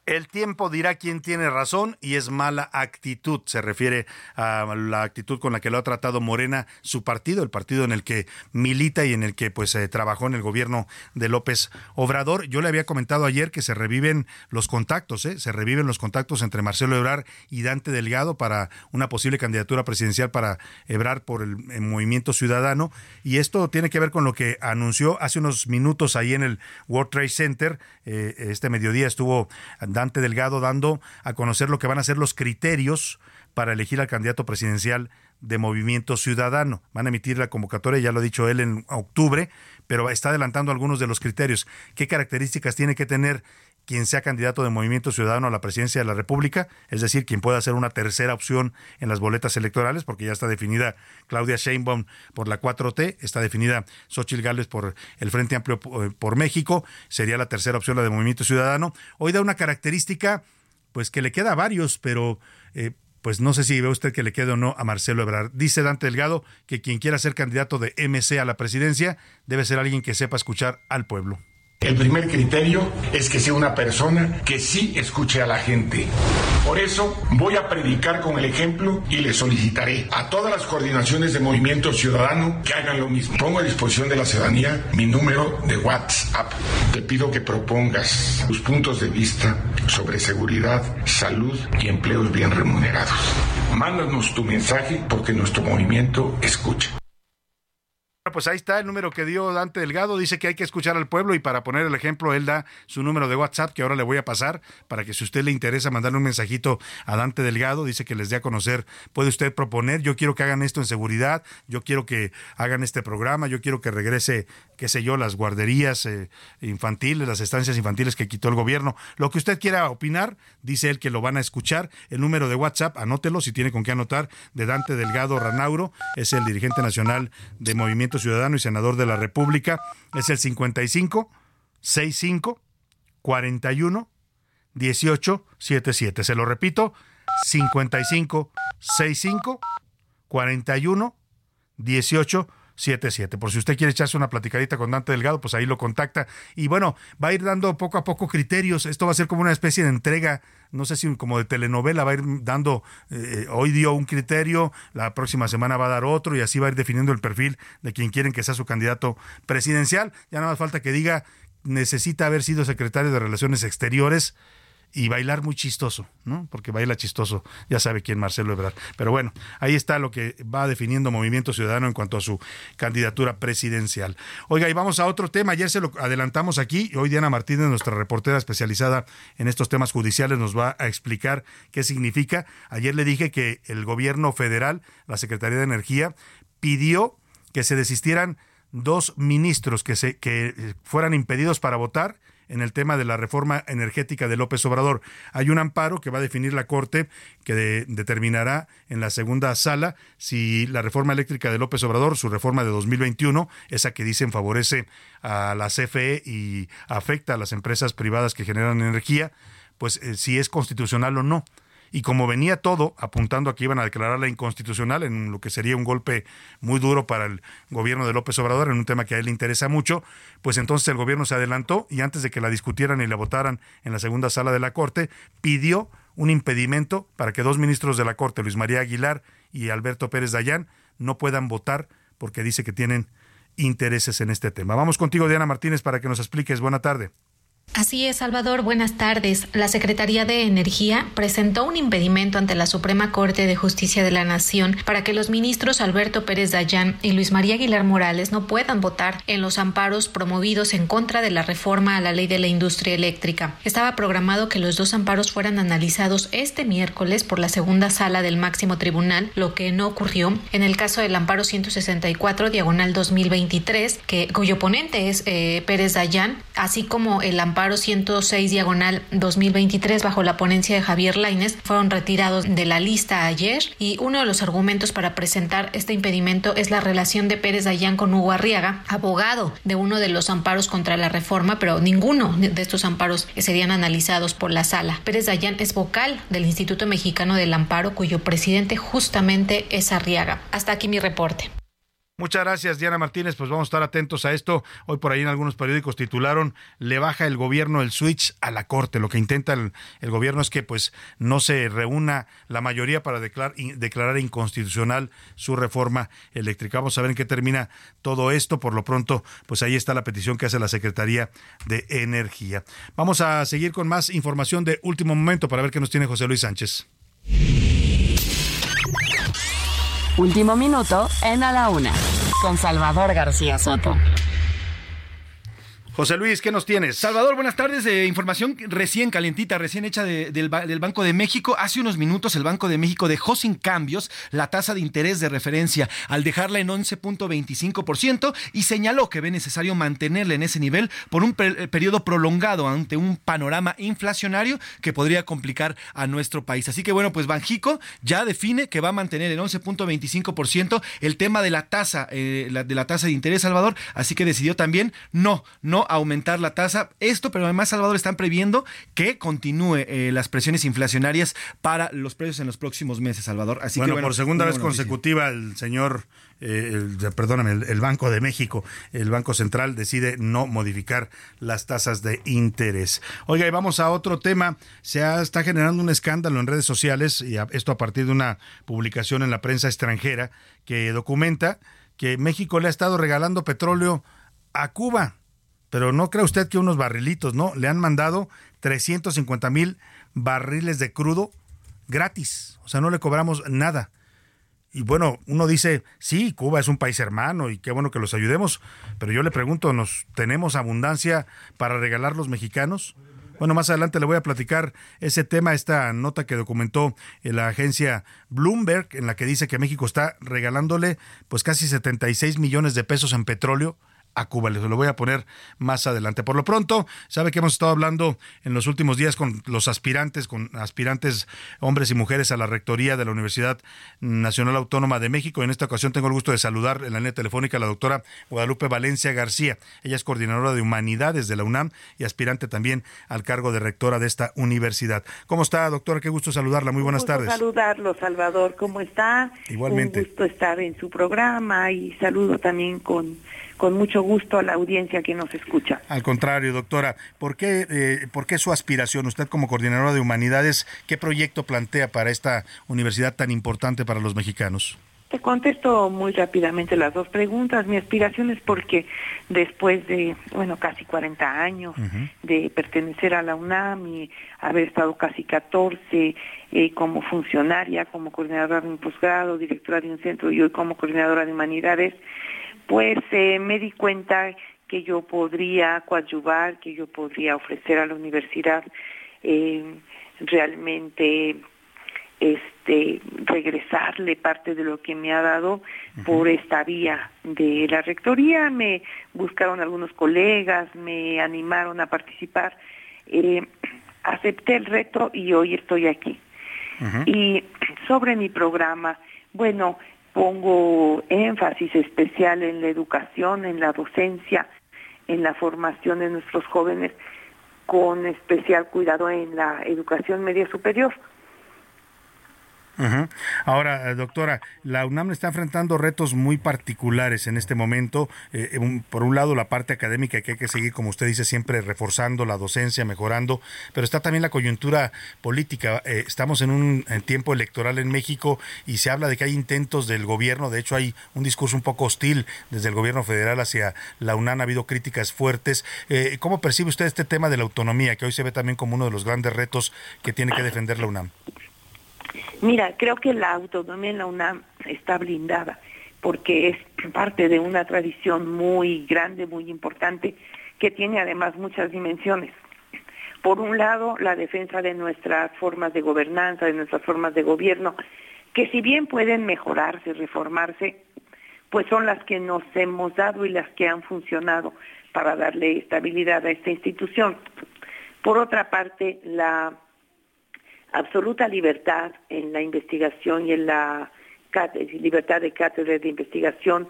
El tiempo dirá quién tiene razón y es mala actitud. Se refiere a la actitud con la que lo ha tratado Morena, su partido, el partido en el que milita y en el que pues eh, trabajó en el gobierno de López Obrador. Yo le había comentado ayer que se reviven los contactos, ¿eh? se reviven los contactos entre Marcelo Ebrar y Dante Delgado para una posible candidatura presidencial para Ebrar por el, Movimiento Ciudadano. Y esto tiene que ver con lo que anunció hace unos minutos ahí en el World Trade Center. Eh, este mediodía estuvo Dante Delgado dando a conocer lo que van a ser los criterios para elegir al candidato presidencial de Movimiento Ciudadano. Van a emitir la convocatoria, ya lo ha dicho él, en octubre, pero está adelantando algunos de los criterios. ¿Qué características tiene que tener quien sea candidato de Movimiento Ciudadano a la presidencia de la República? Es decir, quien pueda ser una tercera opción en las boletas electorales, porque ya está definida Claudia Sheinbaum por la 4T, está definida Xochitl Gálvez por el Frente Amplio eh, por México, sería la tercera opción la de Movimiento Ciudadano. Hoy da una característica, pues que le queda a varios, pero eh, pues no sé si ve usted que le quede o no a Marcelo Ebrard. Dice Dante Delgado que quien quiera ser candidato de MC a la presidencia debe ser alguien que sepa escuchar al pueblo. El primer criterio es que sea una persona que sí escuche a la gente. Por eso voy a predicar con el ejemplo y le solicitaré a todas las coordinaciones de Movimiento Ciudadano que hagan lo mismo. Pongo a disposición de la ciudadanía mi número de WhatsApp. Te pido que propongas tus puntos de vista sobre seguridad, salud y empleos bien remunerados. Mándanos tu mensaje porque nuestro movimiento escucha pues ahí está el número que dio Dante Delgado. Dice que hay que escuchar al pueblo y para poner el ejemplo, él da su número de WhatsApp que ahora le voy a pasar para que si usted le interesa mandarle un mensajito a Dante Delgado, dice que les dé a conocer, puede usted proponer, yo quiero que hagan esto en seguridad, yo quiero que hagan este programa, yo quiero que regrese, qué sé yo, las guarderías eh, infantiles, las estancias infantiles que quitó el gobierno. Lo que usted quiera opinar, dice él que lo van a escuchar. El número de WhatsApp, anótelo si tiene con qué anotar, de Dante Delgado Ranauro, es el dirigente nacional de Movimiento Ciudadano y senador de la República, es el 55 65 41 18 77. Se lo repito, 55 65 41 18 77. Por si usted quiere echarse una platicadita con Dante Delgado, pues ahí lo contacta. Y bueno, va a ir dando poco a poco criterios. Esto va a ser como una especie de entrega, no sé si como de telenovela, va a ir dando, eh, hoy dio un criterio, la próxima semana va a dar otro y así va a ir definiendo el perfil de quien quieren que sea su candidato presidencial. Ya nada más falta que diga, necesita haber sido secretario de Relaciones Exteriores y bailar muy chistoso, ¿no? Porque baila chistoso, ya sabe quién Marcelo Ebrard. Pero bueno, ahí está lo que va definiendo Movimiento Ciudadano en cuanto a su candidatura presidencial. Oiga, y vamos a otro tema, ayer se lo adelantamos aquí, hoy Diana Martínez, nuestra reportera especializada en estos temas judiciales, nos va a explicar qué significa. Ayer le dije que el gobierno federal, la Secretaría de Energía, pidió que se desistieran dos ministros que, se, que fueran impedidos para votar en el tema de la reforma energética de López Obrador. Hay un amparo que va a definir la Corte que determinará en la segunda sala si la reforma eléctrica de López Obrador, su reforma de 2021, esa que dicen favorece a la CFE y afecta a las empresas privadas que generan energía, pues eh, si es constitucional o no y como venía todo apuntando a que iban a declararla inconstitucional en lo que sería un golpe muy duro para el gobierno de López Obrador en un tema que a él le interesa mucho, pues entonces el gobierno se adelantó y antes de que la discutieran y la votaran en la segunda sala de la Corte, pidió un impedimento para que dos ministros de la Corte, Luis María Aguilar y Alberto Pérez Dayán, no puedan votar porque dice que tienen intereses en este tema. Vamos contigo, Diana Martínez, para que nos expliques. Buena tarde. Así es, Salvador. Buenas tardes. La Secretaría de Energía presentó un impedimento ante la Suprema Corte de Justicia de la Nación para que los ministros Alberto Pérez Dayán y Luis María Aguilar Morales no puedan votar en los amparos promovidos en contra de la reforma a la ley de la industria eléctrica. Estaba programado que los dos amparos fueran analizados este miércoles por la segunda sala del máximo tribunal, lo que no ocurrió en el caso del amparo 164 diagonal 2023, que, cuyo ponente es eh, Pérez Dayán, así como el amparo amparo 106 diagonal 2023 bajo la ponencia de Javier Laines fueron retirados de la lista ayer y uno de los argumentos para presentar este impedimento es la relación de Pérez Dayán con Hugo Arriaga, abogado de uno de los amparos contra la reforma, pero ninguno de estos amparos serían analizados por la sala. Pérez Dayán es vocal del Instituto Mexicano del Amparo, cuyo presidente justamente es Arriaga. Hasta aquí mi reporte. Muchas gracias, Diana Martínez. Pues vamos a estar atentos a esto. Hoy por ahí en algunos periódicos titularon Le baja el gobierno el switch a la Corte. Lo que intenta el, gobierno es que pues no se reúna la mayoría para declarar, declarar inconstitucional su reforma eléctrica. Vamos a ver en qué termina todo esto. Por lo pronto, pues ahí está la petición que hace la Secretaría de Energía. Vamos a seguir con más información de último momento para ver qué nos tiene José Luis Sánchez. Último minuto en A la Una, con Salvador García Soto. José Luis, ¿qué nos tienes? Salvador, buenas tardes. de información recién calientita, recién hecha del, Banco de México. Hace unos minutos el Banco de México dejó sin cambios la tasa de interés de referencia al dejarla en 11.25% y señaló que ve necesario mantenerla en ese nivel por un periodo prolongado ante un panorama inflacionario que podría complicar a nuestro país. Así que bueno, pues Banjico ya define que va a mantener en 11.25% el tema de la tasa, eh, de la tasa de interés, Salvador. Así que decidió también no, no aumentar la tasa. Esto, pero además, Salvador, están previendo que continúe eh, las presiones inflacionarias para los precios en los próximos meses, Salvador. Así bueno, que, por segunda vez consecutiva, el señor eh, perdóname, el, Banco de México, el Banco Central decide no modificar las tasas de interés. Oiga, y vamos a otro tema. Se está generando un escándalo en redes sociales, y esto a partir de una publicación en la prensa extranjera que documenta que México le ha estado regalando petróleo a Cuba pero no cree usted que unos barrilitos, ¿no? Le han mandado 350 mil barriles de crudo gratis, o sea, no le cobramos nada. y bueno, uno dice, sí, Cuba es un país hermano y qué bueno que los ayudemos, pero yo le pregunto, ¿nos tenemos abundancia para regalar los mexicanos? Bueno, más adelante le voy a platicar ese tema, esta nota que documentó la agencia Bloomberg, en la que dice que México está regalándole pues casi 76 millones de pesos en petróleo a Cuba. Les lo voy a poner más adelante. Por lo pronto, sabe que hemos estado hablando en los últimos días con los aspirantes, con aspirantes hombres y mujeres a la rectoría de la Universidad Nacional Autónoma de México. En esta ocasión tengo el gusto de saludar en la línea telefónica a la doctora Guadalupe Valencia García. Ella es coordinadora de humanidades de la UNAM y aspirante también al cargo de rectora de esta universidad. ¿Cómo está, doctora? Qué gusto saludarla. Muy buenas tardes. Saludarlo, Salvador. ¿Cómo está? Igualmente. Un gusto estar en su programa y saludo también con con mucho gusto a la audiencia que nos escucha. Al contrario, doctora, ¿por qué, eh, ¿por qué su aspiración? Usted como coordinadora de humanidades, ¿qué proyecto plantea para esta universidad tan importante para los mexicanos? Te contesto muy rápidamente las dos preguntas. Mi aspiración es porque después de, bueno, casi 40 años de pertenecer a la UNAM y haber estado casi 14 eh, como funcionaria, como coordinadora de un posgrado, directora de un centro y hoy como coordinadora de humanidades, pues eh, me di cuenta que yo podría coadyuvar, que yo podría ofrecer a la universidad eh, realmente este regresarle parte de lo que me ha dado por esta vía de la rectoría. Me buscaron algunos colegas, me animaron a participar. Eh, acepté el reto y hoy estoy aquí. Y sobre mi programa, bueno, pongo énfasis especial en la educación, en la docencia, en la formación de nuestros jóvenes, con especial cuidado en la educación media superior. Ahora, eh, doctora, la UNAM está enfrentando retos muy particulares en este momento. Eh, por un lado, la parte académica que hay que seguir, como usted dice, siempre reforzando la docencia, mejorando, pero está también la coyuntura política. Eh, estamos en un tiempo electoral en México y se habla de que hay intentos del gobierno, de hecho hay un discurso un poco hostil desde el gobierno federal hacia la UNAM, ha habido críticas fuertes. ¿Cómo percibe usted este tema de la autonomía, que hoy se ve también como uno de los grandes retos que tiene que defender la UNAM? Mira, creo que la autonomía en la UNAM está blindada porque es parte de una tradición muy grande, muy importante, que tiene además muchas dimensiones. Por un lado, la defensa de nuestras formas de gobernanza, de nuestras formas de gobierno, que si bien pueden mejorarse, reformarse, pues son las que nos hemos dado y las que han funcionado para darle estabilidad a esta institución. Por otra parte, la absoluta libertad en la investigación y en la libertad de cátedra de investigación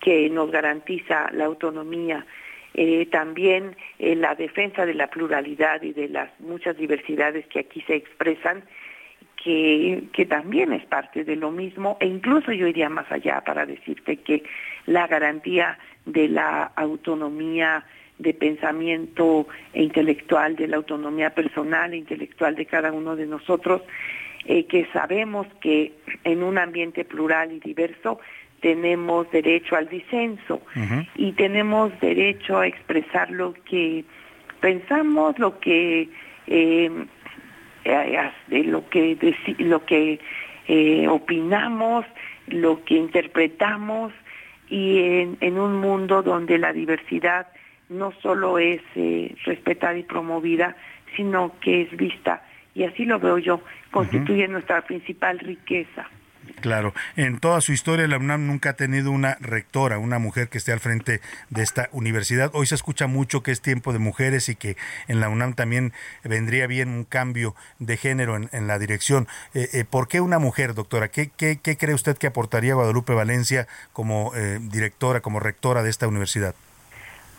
que nos garantiza la autonomía, eh, también eh, la defensa de la pluralidad y de las muchas diversidades que aquí se expresan, que, que también es parte de lo mismo, e incluso yo iría más allá para decirte que la garantía de la autonomía de pensamiento e intelectual, de la autonomía personal e intelectual de cada uno de nosotros, eh, que sabemos que en un ambiente plural y diverso tenemos derecho al disenso y tenemos derecho a expresar lo que pensamos, lo que eh, eh, lo que lo que opinamos, lo que interpretamos y en, en un mundo donde la diversidad no solo es eh, respetada y promovida, sino que es vista, y así lo veo yo, constituye nuestra principal riqueza. Claro, en toda su historia la UNAM nunca ha tenido una rectora, una mujer que esté al frente de esta universidad. Hoy se escucha mucho que es tiempo de mujeres y que en la UNAM también vendría bien un cambio de género en, la dirección. Eh, eh, ¿Por qué una mujer, doctora? ¿Qué, qué, cree usted que aportaría Guadalupe Valencia como eh, directora, como rectora de esta universidad?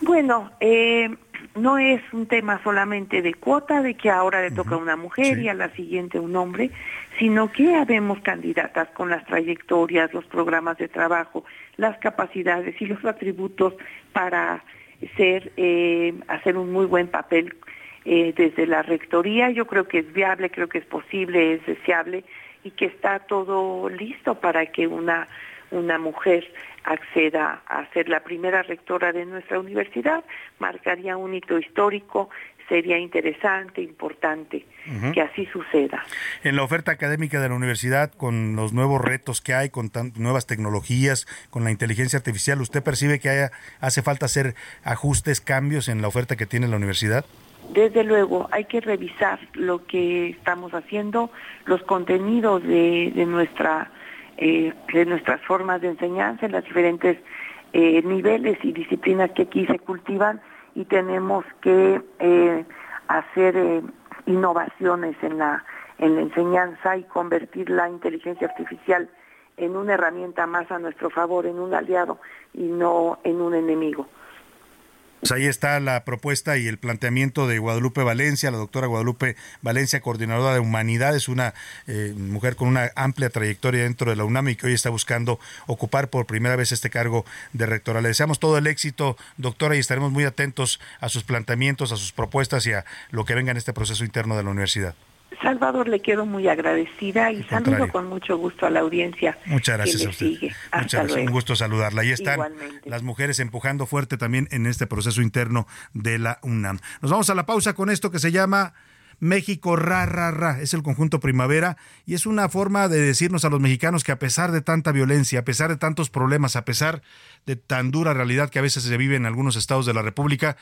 Bueno, eh, no es un tema solamente de cuota, de que ahora le toca a una mujer y a la siguiente un hombre, sino que habemos candidatas con las trayectorias, los programas de trabajo, las capacidades y los atributos para ser, eh, hacer un muy buen papel eh, desde la rectoría. Yo creo que es viable, creo que es posible, es deseable y que está todo listo para que una, una mujer acceda a ser la primera rectora de nuestra universidad, marcaría un hito histórico, sería interesante, importante que así suceda. En la oferta académica de la universidad, con los nuevos retos que hay, con nuevas tecnologías, con la inteligencia artificial, ¿usted percibe que haya, hace falta hacer ajustes, cambios en la oferta que tiene la universidad? Desde luego, hay que revisar lo que estamos haciendo, los contenidos de, nuestra, eh, de nuestras formas de enseñanza, las diferentes eh, niveles y disciplinas que aquí se cultivan y tenemos que eh, hacer eh, innovaciones en la, en la enseñanza y convertir la inteligencia artificial en una herramienta más a nuestro favor, en un aliado y no en un enemigo. Pues ahí está la propuesta y el planteamiento de Guadalupe Valencia, la doctora Guadalupe Valencia, coordinadora de humanidades, una eh, mujer con una amplia trayectoria dentro de la UNAM y que hoy está buscando ocupar por primera vez este cargo de rectora. Le deseamos todo el éxito, doctora, y estaremos muy atentos a sus planteamientos, a sus propuestas y a lo que venga en este proceso interno de la universidad. Salvador, le quiero muy agradecida y saludo con mucho gusto a la audiencia. Muchas gracias a usted. Muchas gracias. Un gusto saludarla. Ahí están las mujeres empujando fuerte también en este proceso interno de la UNAM. Nos vamos a la pausa con esto que se llama México ra ra ra. Es el conjunto primavera y es una forma de decirnos a los mexicanos que a pesar de tanta violencia, a pesar de tantos problemas, a pesar de tan dura realidad que a veces se vive en algunos estados de la República,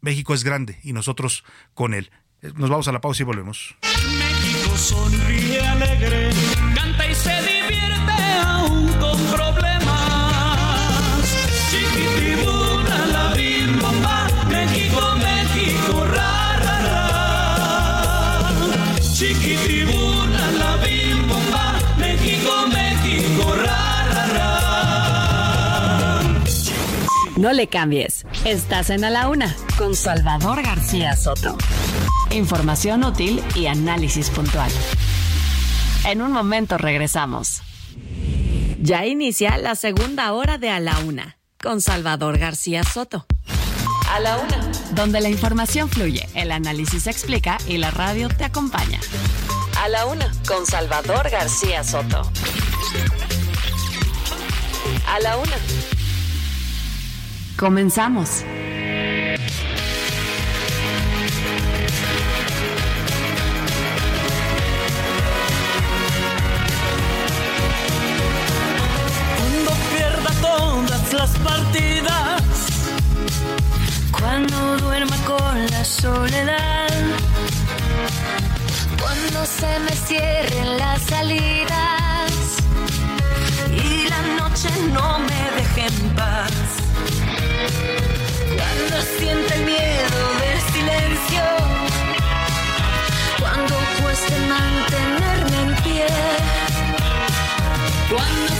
México es grande y nosotros con él. Nos vamos a la pausa y volvemos. México sonríe alegre, canta y se divierte aún con problemas. Chiquitibuna la bimbomba, México, México, ra, ra, ra. Chiquitibuna la bimbomba, México, México, ra, ra, ra. No le cambies. Estás en A la Una con Salvador García Soto. Información útil y análisis puntual. En un momento regresamos. Ya inicia la segunda hora de A la Una con Salvador García Soto. A la Una. Donde la información fluye, el análisis explica y la radio te acompaña. A la Una con Salvador García Soto. A la Una. Comenzamos. Las partidas. Cuando duerma con la soledad. Cuando se me cierren las salidas. Y la noche no me deje en paz. Cuando sienta el miedo del silencio. Cuando cueste mantenerme en pie. Cuando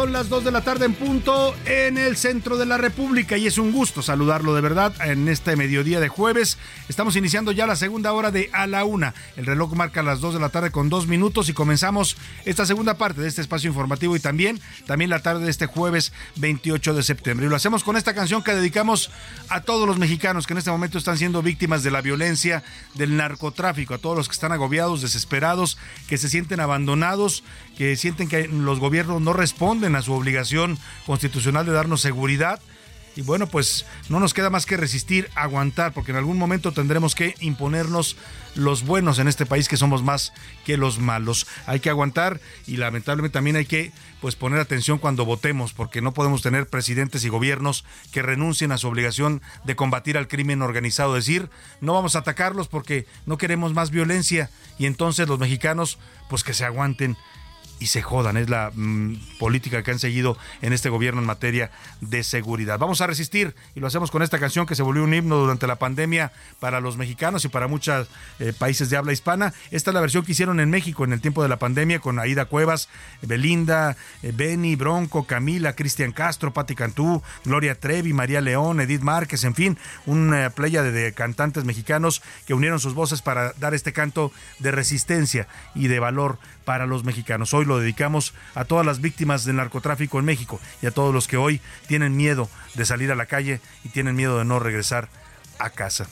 son las 2 de la tarde en punto en el centro de la República y es un gusto saludarlo de verdad en este mediodía de jueves. Estamos iniciando ya la segunda hora de A la Una. El reloj marca las 2 de la tarde con dos minutos y comenzamos esta segunda parte de este espacio informativo y también, también la tarde de este jueves 28 de septiembre. Y lo hacemos con esta canción que dedicamos a todos los mexicanos que en este momento están siendo víctimas de la violencia, del narcotráfico, a todos los que están agobiados, desesperados, que se sienten abandonados, que sienten que los gobiernos no responden a su obligación constitucional de darnos seguridad. Y bueno, pues no nos queda más que resistir, aguantar, porque en algún momento tendremos que imponernos los buenos en este país, que somos más que los malos. Hay que aguantar y lamentablemente también hay que pues poner atención cuando votemos, porque no podemos tener presidentes y gobiernos que renuncien a su obligación de combatir al crimen organizado, decir, no vamos a atacarlos porque no queremos más violencia y entonces los mexicanos pues que se aguanten y se jodan. Es la mm, política que han seguido en este gobierno en materia de seguridad. Vamos a resistir y lo hacemos con esta canción que se volvió un himno durante la pandemia para los mexicanos y para muchos eh, países de habla hispana. Esta es la versión que hicieron en México en el tiempo de la pandemia con Aida Cuevas, Belinda, eh, Benny, Bronco, Camila, Cristian Castro, Patti Cantú, Gloria Trevi, María León, Edith Márquez, en fin, una playa de cantantes mexicanos que unieron sus voces para dar este canto de resistencia y de valor para los mexicanos. Hoy lo dedicamos a todas las víctimas del narcotráfico en México y a todos los que hoy tienen miedo de salir a la calle y tienen miedo de no regresar a casa.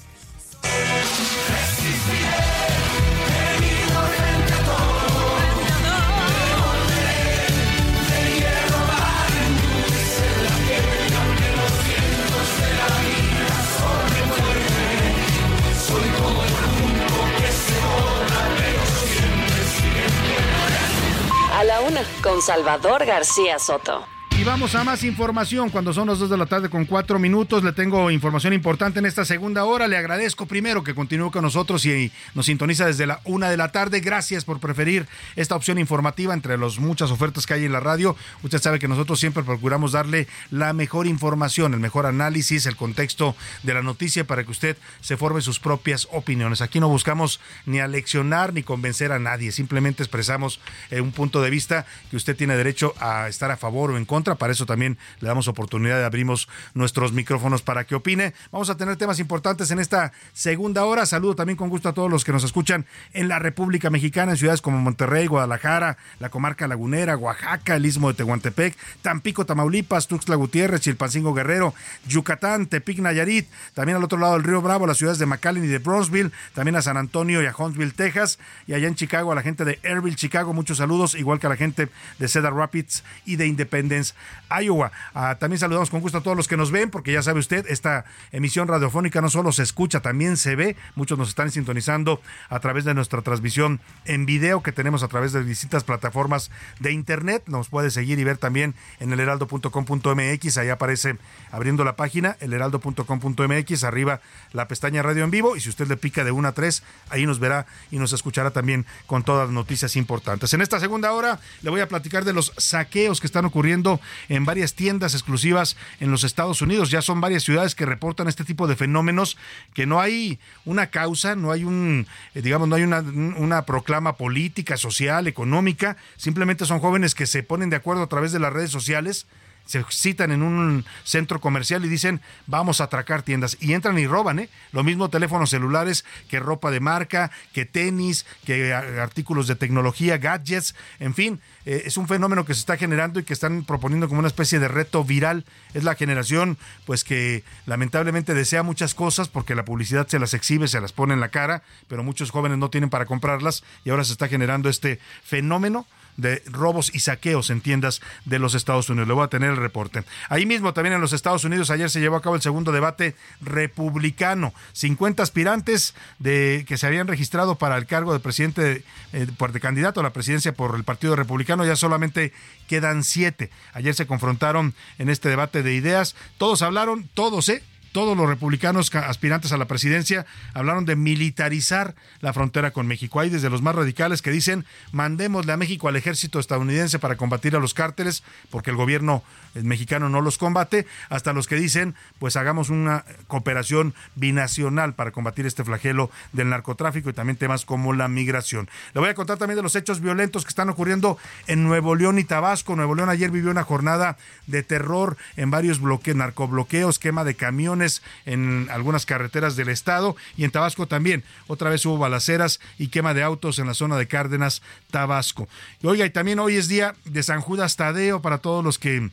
Con Salvador García Soto. Y vamos a más información cuando son las 2 de la tarde con 4 minutos. Le tengo información importante en esta segunda hora. Le agradezco primero que continúe con nosotros y nos sintoniza desde la 1 de la tarde. Gracias por preferir esta opción informativa entre las muchas ofertas que hay en la radio. Usted sabe que nosotros siempre procuramos darle la mejor información, el mejor análisis, el contexto de la noticia para que usted se forme sus propias opiniones. Aquí no buscamos ni aleccionar ni convencer a nadie. Simplemente expresamos eh, un punto de vista que usted tiene derecho a estar a favor o en contra para eso también le damos oportunidad, abrimos nuestros micrófonos para que opine. Vamos a tener temas importantes en esta segunda hora. Saludo también con gusto a todos los que nos escuchan en la República Mexicana, en ciudades como Monterrey, Guadalajara, la comarca lagunera, Oaxaca, el istmo de Tehuantepec, Tampico, Tamaulipas, Tuxtla Gutiérrez, Chilpancingo Guerrero, Yucatán, Tepic, Nayarit, también al otro lado del río Bravo, las ciudades de McAllen y de Bronzeville, también a San Antonio y a Huntsville, Texas, y allá en Chicago a la gente de Airville, Chicago, muchos saludos, igual que a la gente de Cedar Rapids y de Independence, Iowa. Ah, también saludamos con gusto a todos los que nos ven, porque ya sabe usted, esta emisión radiofónica no solo se escucha, también se ve. Muchos nos están sintonizando a través de nuestra transmisión en video que tenemos a través de distintas plataformas de internet. Nos puede seguir y ver también en el heraldo.com.mx. Ahí aparece abriendo la página, elheraldo.com.mx, arriba la pestaña radio en vivo. Y si usted le pica de 1 a 3, ahí nos verá y nos escuchará también con todas las noticias importantes. En esta segunda hora le voy a platicar de los saqueos que están ocurriendo en varias tiendas exclusivas en los Estados Unidos. Ya son varias ciudades que reportan este tipo de fenómenos, que no hay una causa, no hay un, eh, digamos, no hay una, una proclama política, social, económica, simplemente son jóvenes que se ponen de acuerdo a través de las redes sociales se citan en un centro comercial y dicen vamos a atracar tiendas y entran y roban, ¿eh? Lo mismo teléfonos celulares que ropa de marca, que tenis, que artículos de tecnología, gadgets, en fin, eh, es un fenómeno que se está generando y que están proponiendo como una especie de reto viral. Es la generación pues que lamentablemente desea muchas cosas porque la publicidad se las exhibe, se las pone en la cara, pero muchos jóvenes no tienen para comprarlas y ahora se está generando este fenómeno de robos y saqueos en tiendas de los Estados Unidos. Le voy a tener el reporte. Ahí mismo, también en los Estados Unidos, ayer se llevó a cabo el segundo debate republicano. 50 aspirantes de, que se habían registrado para el cargo de presidente, eh, de candidato a la presidencia por el Partido Republicano, ya solamente quedan siete. Ayer se confrontaron en este debate de ideas. Todos hablaron, todos, ¿eh? Todos los republicanos aspirantes a la presidencia hablaron de militarizar la frontera con México. Hay desde los más radicales que dicen, mandémosle a México al ejército estadounidense para combatir a los cárteles, porque el gobierno mexicano no los combate, hasta los que dicen, pues hagamos una cooperación binacional para combatir este flagelo del narcotráfico y también temas como la migración. Le voy a contar también de los hechos violentos que están ocurriendo en Nuevo León y Tabasco. Nuevo León ayer vivió una jornada de terror en varios bloqueos, narcobloqueos, quema de camiones en algunas carreteras del estado y en Tabasco también. Otra vez hubo balaceras y quema de autos en la zona de Cárdenas, Tabasco. Oiga, y también hoy es día de San Judas Tadeo para todos los que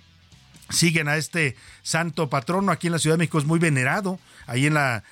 siguen a este santo patrono aquí en la Ciudad de México es muy venerado ahí en la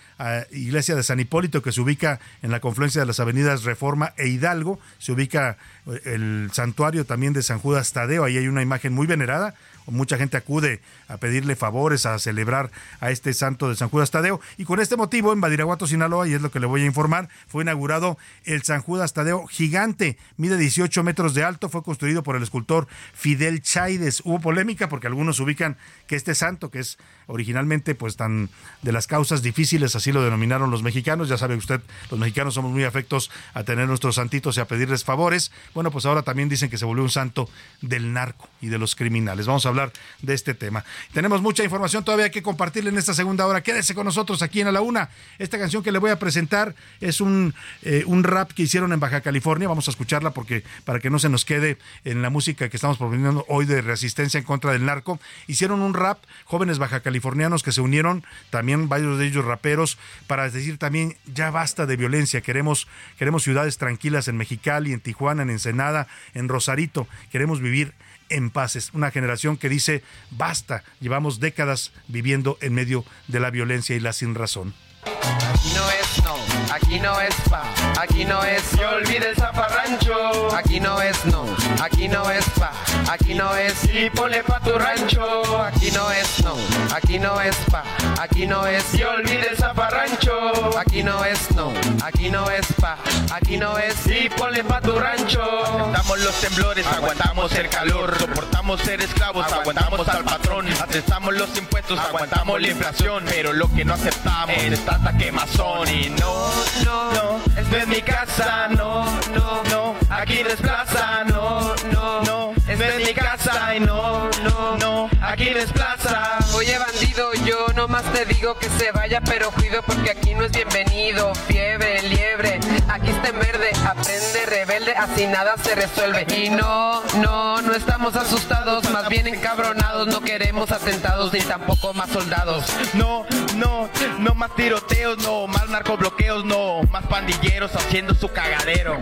iglesia de San Hipólito que se ubica en la confluencia de las avenidas Reforma e Hidalgo se ubica eh, el santuario también de San Judas Tadeo ahí hay una imagen muy venerada mucha gente acude a pedirle favores, a celebrar a este santo de San Judas Tadeo. Y con este motivo, en Badiraguato, Sinaloa, y es lo que le voy a informar, fue inaugurado el San Judas Tadeo gigante, mide 18 metros de alto, fue construido por el escultor Fidel Chaides. Hubo polémica porque algunos ubican que este santo, que es originalmente pues tan de las causas difíciles, así lo denominaron los mexicanos, ya sabe usted, los mexicanos somos muy afectos a tener nuestros santitos y a pedirles favores. Bueno, pues ahora también dicen que se volvió un santo del narco y de los criminales. Vamos a hablar de este tema. Tenemos mucha información todavía que compartirle en esta segunda hora. Quédese con nosotros aquí en A la Una. Esta canción que le voy a presentar es un, eh, un rap que hicieron en Baja California. Vamos a escucharla porque para que no se nos quede en la música que estamos proponiendo hoy de resistencia en contra del narco. Hicieron un rap, jóvenes baja californianos que se unieron, también varios de ellos raperos, para decir también ya basta de violencia. Queremos, queremos ciudades tranquilas en Mexicali, en Tijuana, en Ensenada, en Rosarito. Queremos vivir en paz. Es una generación que dice basta. Llevamos décadas viviendo en medio de la violencia y la sin razón. Aquí no es no, aquí no es pa, aquí no es se olvide el zafarrancho. Aquí no es no, aquí no es pa, aquí no es y ponle pa tu rancho. Aquí no es no, aquí no es pa, aquí no es y olvide el zafarrancho. Aquí no es no, aquí no es pa, aquí no es y ponle pa tu rancho. Aguantamos los temblores, aguantamos el calor, soportamos ser esclavos, aguantamos al patrón, aceptamos los impuestos, aguantamos la inflación, pero lo que no aceptamos es tanta quemazón y no, no, no, esta es mi casa, no, no, no, aquí desplaza, no, no, no, esta es mi casa y no, no, no, aquí desplaza. Oye bandido, yo nomás te digo que se vaya, pero cuido porque aquí no es bienvenido. Fiebre, liebre, aquí está en verde, aprende rebelde, así nada se resuelve. Y no, no, no estamos asustados, más bien encabronados, no queremos atentados ni tampoco más soldados. No, no, no más tiroteos, no más narcobloqueos, no más pandilleros haciendo su cagadero.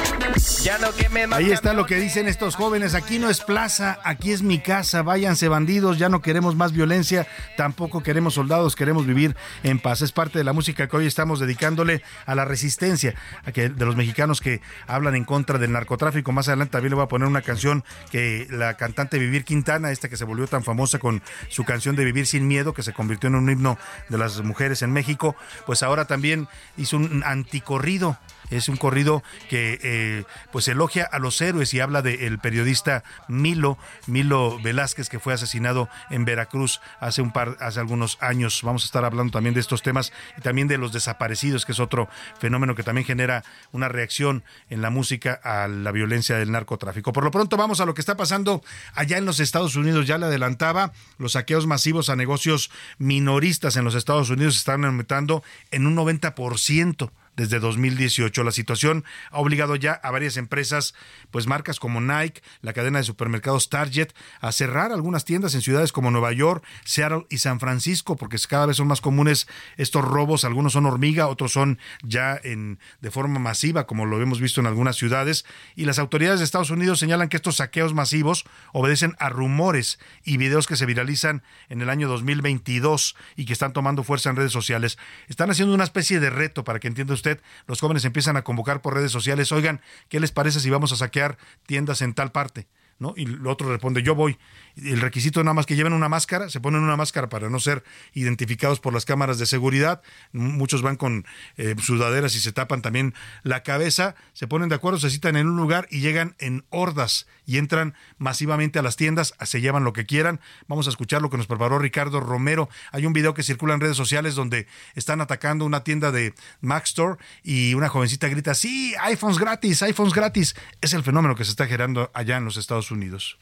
Ya no quemen más Ahí está lo que dicen estos jóvenes. Aquí no es plaza, aquí es mi casa. Váyanse bandidos, ya no queremos más violencia, tampoco queremos soldados, queremos vivir en paz. Es parte de la música que hoy estamos dedicándole a la resistencia a que, de los mexicanos que hablan en contra del narcotráfico. Más adelante también le voy a poner una canción que la cantante Vivir Quintana, esta que se volvió tan famosa con su canción de Vivir sin Miedo, que se convirtió en un himno de las mujeres en México, pues ahora también hizo un anticorrido es un corrido que eh, pues elogia a los héroes y habla del periodista Milo, Milo Velázquez, que fue asesinado en Veracruz hace un par, hace algunos años. Vamos a estar hablando también de estos temas y también de los desaparecidos, que es otro fenómeno que también genera una reacción en la música a la violencia del narcotráfico. Por lo pronto vamos a lo que está pasando allá en los Estados Unidos. Ya le adelantaba, los saqueos masivos a negocios minoristas en los Estados Unidos están aumentando en un 90% desde 2018. La situación ha obligado ya a varias empresas, pues marcas como Nike, la cadena de supermercados Target, a cerrar algunas tiendas en ciudades como Nueva York, Seattle y San Francisco, porque cada vez son más comunes estos robos. Algunos son hormiga, otros son ya en, de forma masiva, como lo hemos visto en algunas ciudades. Y las autoridades de Estados Unidos señalan que estos saqueos masivos obedecen a rumores y videos que se viralizan en el año 2022 y que están tomando fuerza en redes sociales. Están haciendo una especie de reto para que entienda usted, los jóvenes empiezan a convocar por redes sociales, oigan, ¿qué les parece si vamos a saquear tiendas en tal parte? ¿No? Y el otro responde, yo voy. El requisito nada más que lleven una máscara, se ponen una máscara para no ser identificados por las cámaras de seguridad. Muchos van con eh, sudaderas y se tapan también la cabeza. Se ponen de acuerdo, se citan en un lugar y llegan en hordas y entran masivamente a las tiendas, se llevan lo que quieran. Vamos a escuchar lo que nos preparó Ricardo Romero. Hay un video que circula en redes sociales donde están atacando una tienda de Mac Store y una jovencita grita, sí, iPhones gratis, iPhones gratis. Es el fenómeno que se está generando allá en los Estados Unidos.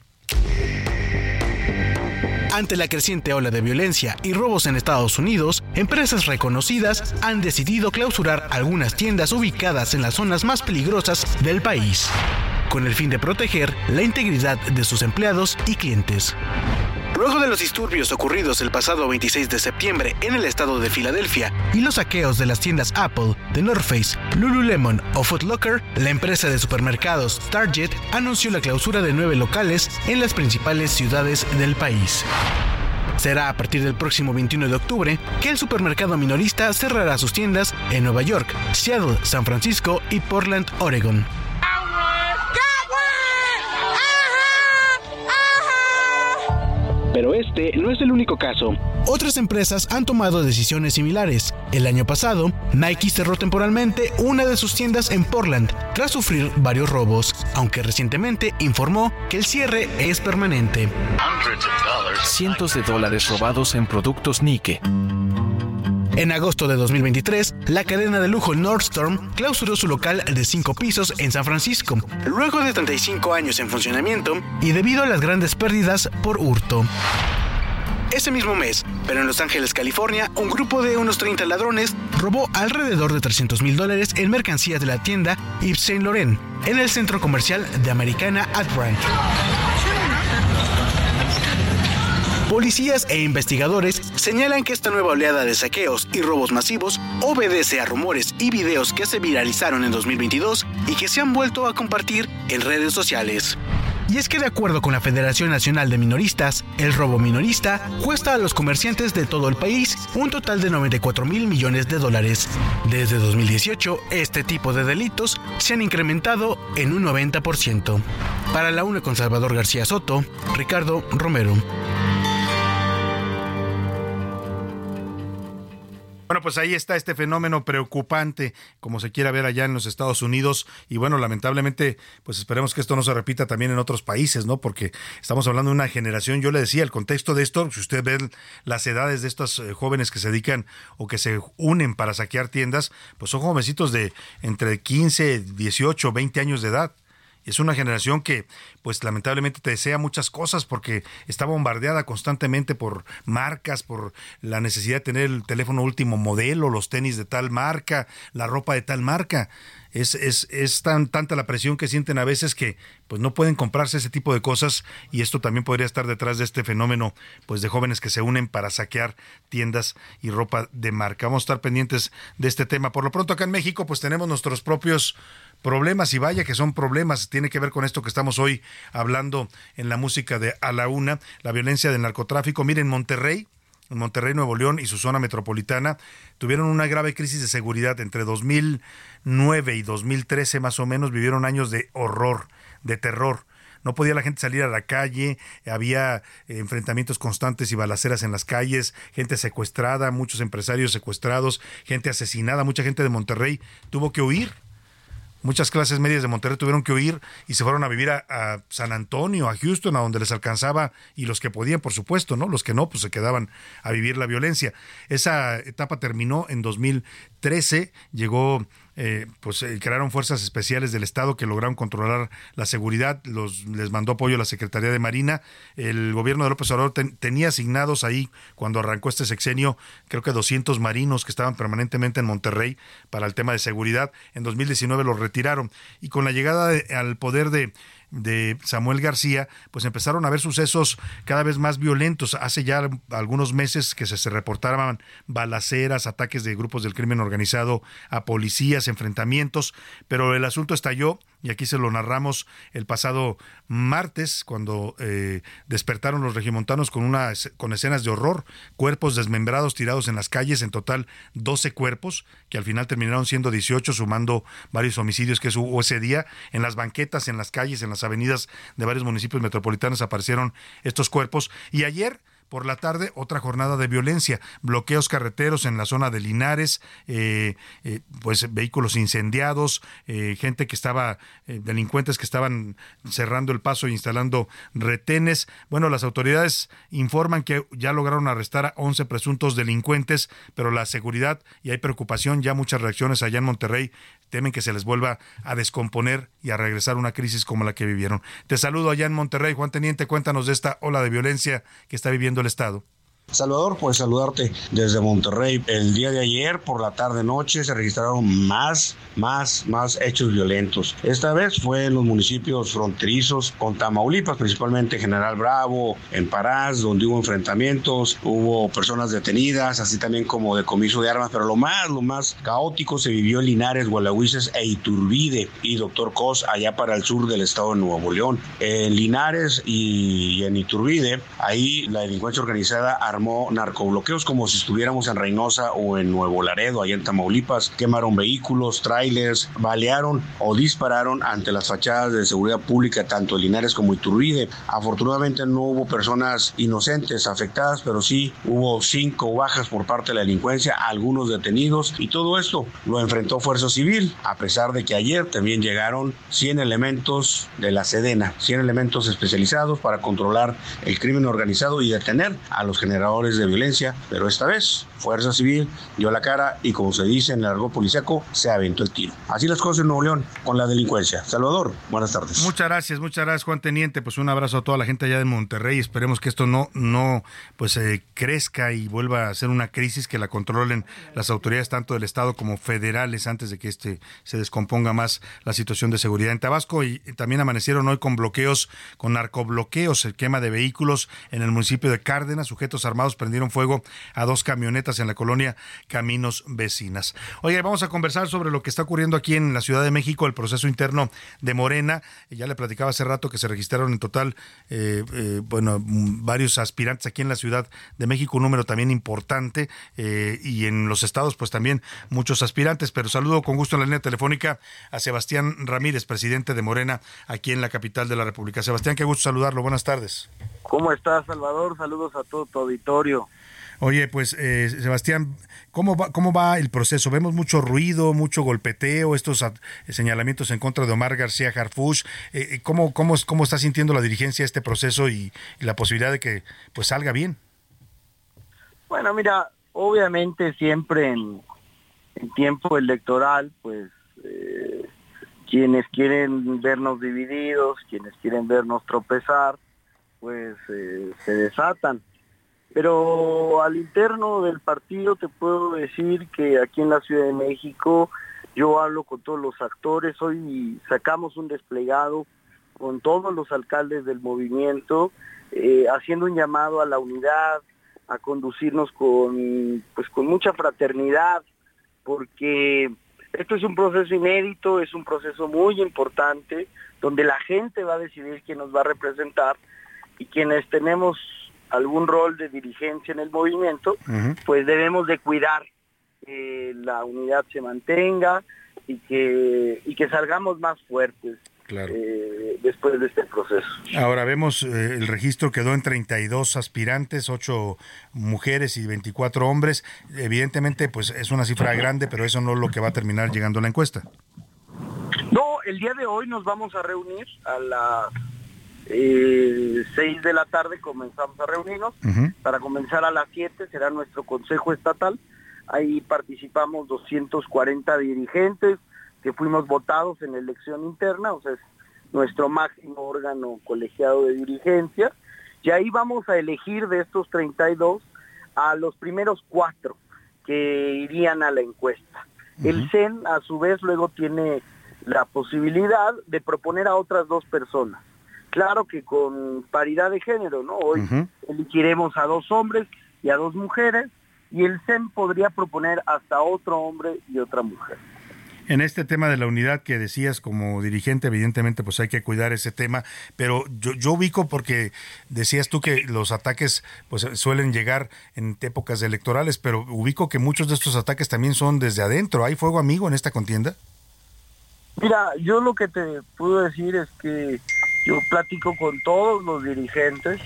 Ante la creciente ola de violencia y robos en Estados Unidos, empresas reconocidas han decidido clausurar algunas tiendas ubicadas en las zonas más peligrosas del país, con el fin de proteger la integridad de sus empleados y clientes. Luego de los disturbios ocurridos el pasado 26 de septiembre en el estado de Filadelfia y los saqueos de las tiendas Apple, The North Face, Lululemon o Foot Locker, la empresa de supermercados Target anunció la clausura de nueve locales en las principales ciudades del país. Será a partir del próximo 21 de octubre que el supermercado minorista cerrará sus tiendas en Nueva York, Seattle, San Francisco y Portland, Oregon. Pero este no es el único caso. Otras empresas han tomado decisiones similares. El año pasado, Nike cerró temporalmente una de sus tiendas en Portland tras sufrir varios robos, aunque recientemente informó que el cierre es permanente. Cientos de dólares robados en productos Nike. En agosto de 2023, la cadena de lujo Nordstrom clausuró su local de cinco pisos en San Francisco, luego de 35 años en funcionamiento y debido a las grandes pérdidas por hurto. Ese mismo mes, pero en Los Ángeles, California, un grupo de unos 30 ladrones robó alrededor de 300 mil dólares en mercancías de la tienda Yves Saint Laurent en el centro comercial de Americana at Brand. Policías e investigadores señalan que esta nueva oleada de saqueos y robos masivos obedece a rumores y videos que se viralizaron en 2022 y que se han vuelto a compartir en redes sociales. Y es que de acuerdo con la Federación Nacional de Minoristas, el robo minorista cuesta a los comerciantes de todo el país un total de 94 mil millones de dólares. Desde 2018, este tipo de delitos se han incrementado en un 90%. Para la UNE con Salvador García Soto, Ricardo Romero. Pues ahí está este fenómeno preocupante, como se quiera ver allá en los Estados Unidos. Y bueno, lamentablemente, pues esperemos que esto no se repita también en otros países, ¿no? Porque estamos hablando de una generación, yo le decía, el contexto de esto, si usted ve las edades de estos eh, jóvenes que se dedican o que se unen para saquear tiendas, pues son jovencitos de entre 15, 18, 20 años de edad. Es una generación que, pues lamentablemente te desea muchas cosas porque está bombardeada constantemente por marcas, por la necesidad de tener el teléfono último modelo, los tenis de tal marca, la ropa de tal marca. Es, es, es tan tanta la presión que sienten a veces que pues no pueden comprarse ese tipo de cosas y esto también podría estar detrás de este fenómeno pues de jóvenes que se unen para saquear tiendas y ropa de marca. Vamos a estar pendientes de este tema. Por lo pronto acá en México pues tenemos nuestros propios problemas y vaya que son problemas, tiene que ver con esto que estamos hoy hablando en la música de A la Una, la violencia del narcotráfico. Miren, Monterrey, Monterrey, Nuevo León y su zona metropolitana tuvieron una grave crisis de seguridad entre 2009 y 2013 más o menos, vivieron años de horror, de terror. No podía la gente salir a la calle, había eh, enfrentamientos constantes y balaceras en las calles, gente secuestrada, muchos empresarios secuestrados, gente asesinada, mucha gente de Monterrey tuvo que huir Muchas clases medias de Monterrey tuvieron que huir y se fueron a vivir a, San Antonio, a Houston, a donde les alcanzaba, y los que podían, por supuesto, ¿no? Los que no, pues se quedaban a vivir la violencia. Esa etapa terminó en 2013, llegó eh, pues eh, crearon fuerzas especiales del Estado que lograron controlar la seguridad, los, les mandó apoyo la Secretaría de Marina. El gobierno de López Obrador tenía asignados ahí, cuando arrancó este sexenio, creo que 200 marinos que estaban permanentemente en Monterrey para el tema de seguridad. En 2019 los retiraron. Y con la llegada al poder de de Samuel García, pues empezaron a haber sucesos cada vez más violentos. Hace ya algunos meses que se reportaban balaceras, ataques de grupos del crimen organizado a policías, enfrentamientos, pero el asunto estalló y aquí se lo narramos el pasado martes cuando eh, despertaron los regimontanos con una con escenas de horror, cuerpos desmembrados tirados en las calles, en total 12 cuerpos que al final terminaron siendo 18 sumando varios homicidios que hubo ese día. En las banquetas, en las calles, en las avenidas de varios municipios metropolitanos aparecieron estos cuerpos. Y ayer por la tarde, otra jornada de violencia, bloqueos carreteros en la zona de Linares, eh, eh, pues vehículos incendiados, eh, gente que estaba, delincuentes que estaban cerrando el paso e instalando retenes. Bueno, las autoridades informan que ya lograron arrestar a 11 presuntos delincuentes, pero la seguridad y hay preocupación, ya muchas reacciones allá en Monterrey temen que se les vuelva a descomponer y a regresar una crisis como la que vivieron. Te saludo allá en Monterrey, Juan Teniente, cuéntanos de esta ola de violencia que está viviendo el Estado. Salvador, pues saludarte desde Monterrey. El día de ayer, por la tarde-noche, se registraron más, más, más hechos violentos. Esta vez fue en los municipios fronterizos con Tamaulipas, principalmente General Bravo, en Parás, donde hubo enfrentamientos, hubo personas detenidas, así también como decomiso de armas, pero lo más, lo más caótico se vivió en Linares, Gualahuises e Iturbide y Doctor Cos, allá para el sur del estado de Nuevo León. En Linares y en Iturbide, ahí la delincuencia organizada armó narcobloqueos como si estuviéramos en Reynosa o en Nuevo Laredo, allá en Tamaulipas. Quemaron vehículos, trailers, balearon o dispararon ante las fachadas de seguridad pública, tanto de Linares como Iturbide. Afortunadamente no hubo personas inocentes afectadas, pero sí hubo cinco bajas por parte de la delincuencia, algunos detenidos y todo esto lo enfrentó Fuerza Civil, a pesar de que ayer también llegaron 100 elementos de la Sedena, 100 elementos especializados para controlar el crimen organizado y detener a los generadores de violencia, pero esta vez Fuerza Civil dio la cara y como se dice en el argot policiaco, se aventó el tiro. Así las cosas en Nuevo León con la delincuencia. Salvador, buenas tardes. Muchas gracias, muchas gracias Juan Teniente. Pues un abrazo a toda la gente allá de Monterrey. Esperemos que esto no, no pues eh, crezca y vuelva a ser una crisis que la controlen las autoridades tanto del Estado como federales antes de que este se descomponga más la situación de seguridad en Tabasco. Y también amanecieron hoy con bloqueos, con narcobloqueos, el quema de vehículos en el municipio de Cárdenas. Sujetos armados prendieron fuego a dos camionetas en la colonia Caminos Vecinas. Oye, vamos a conversar sobre lo que está ocurriendo aquí en la Ciudad de México, el proceso interno de Morena. Ya le platicaba hace rato que se registraron en total, eh, eh, bueno, varios aspirantes aquí en la Ciudad de México, un número también importante, eh, y en los estados, pues también muchos aspirantes. Pero saludo con gusto en la línea telefónica a Sebastián Ramírez, presidente de Morena, aquí en la capital de la República. Sebastián, qué gusto saludarlo. Buenas tardes. ¿Cómo estás, Salvador? Saludos a todo tu auditorio. Oye, pues eh, Sebastián, ¿cómo va, ¿cómo va el proceso? Vemos mucho ruido, mucho golpeteo, estos señalamientos en contra de Omar García Harfush. Eh, eh, ¿cómo, cómo, ¿Cómo está sintiendo la dirigencia este proceso y, la posibilidad de que pues salga bien? Bueno, mira, obviamente siempre en, tiempo electoral, pues quienes quieren vernos divididos, quienes quieren vernos tropezar, pues se desatan. Pero al interno del partido te puedo decir que aquí en la Ciudad de México yo hablo con todos los actores, hoy sacamos un desplegado con todos los alcaldes del movimiento, eh, haciendo un llamado a la unidad, a conducirnos con, pues, con mucha fraternidad, porque esto es un proceso inédito, es un proceso muy importante, donde la gente va a decidir quién nos va a representar y quienes tenemos algún rol de dirigencia en el movimiento, pues debemos de cuidar que la unidad se mantenga y que, y que salgamos más fuertes. Eh, después de este proceso. Ahora vemos, eh, el registro quedó en 32 aspirantes, 8 mujeres y 24 hombres. Evidentemente, pues es una cifra grande, pero eso no es lo que va a terminar llegando a la encuesta. No, el día de hoy nos vamos a reunir a las eh, 6 de la tarde comenzamos a reunirnos. Para comenzar a las 7 será nuestro Consejo Estatal. Ahí participamos 240 dirigentes que fuimos votados en elección interna, o sea, es nuestro máximo órgano colegiado de dirigencia. Y ahí vamos a elegir de estos 32 a los primeros cuatro que irían a la encuesta. El CEN, a su vez, luego tiene la posibilidad de proponer a otras dos personas. Claro que con paridad de género, ¿no? Hoy elegiremos a dos hombres y a dos mujeres y el CEM podría proponer hasta otro hombre y otra mujer. En este tema de la unidad que decías como dirigente, evidentemente pues hay que cuidar ese tema, pero yo, yo ubico porque decías tú que los ataques pues suelen llegar en épocas electorales, pero ubico que muchos de estos ataques también son desde adentro. ¿Hay fuego amigo en esta contienda? Mira, yo lo que te puedo decir es que yo platico con todos los dirigentes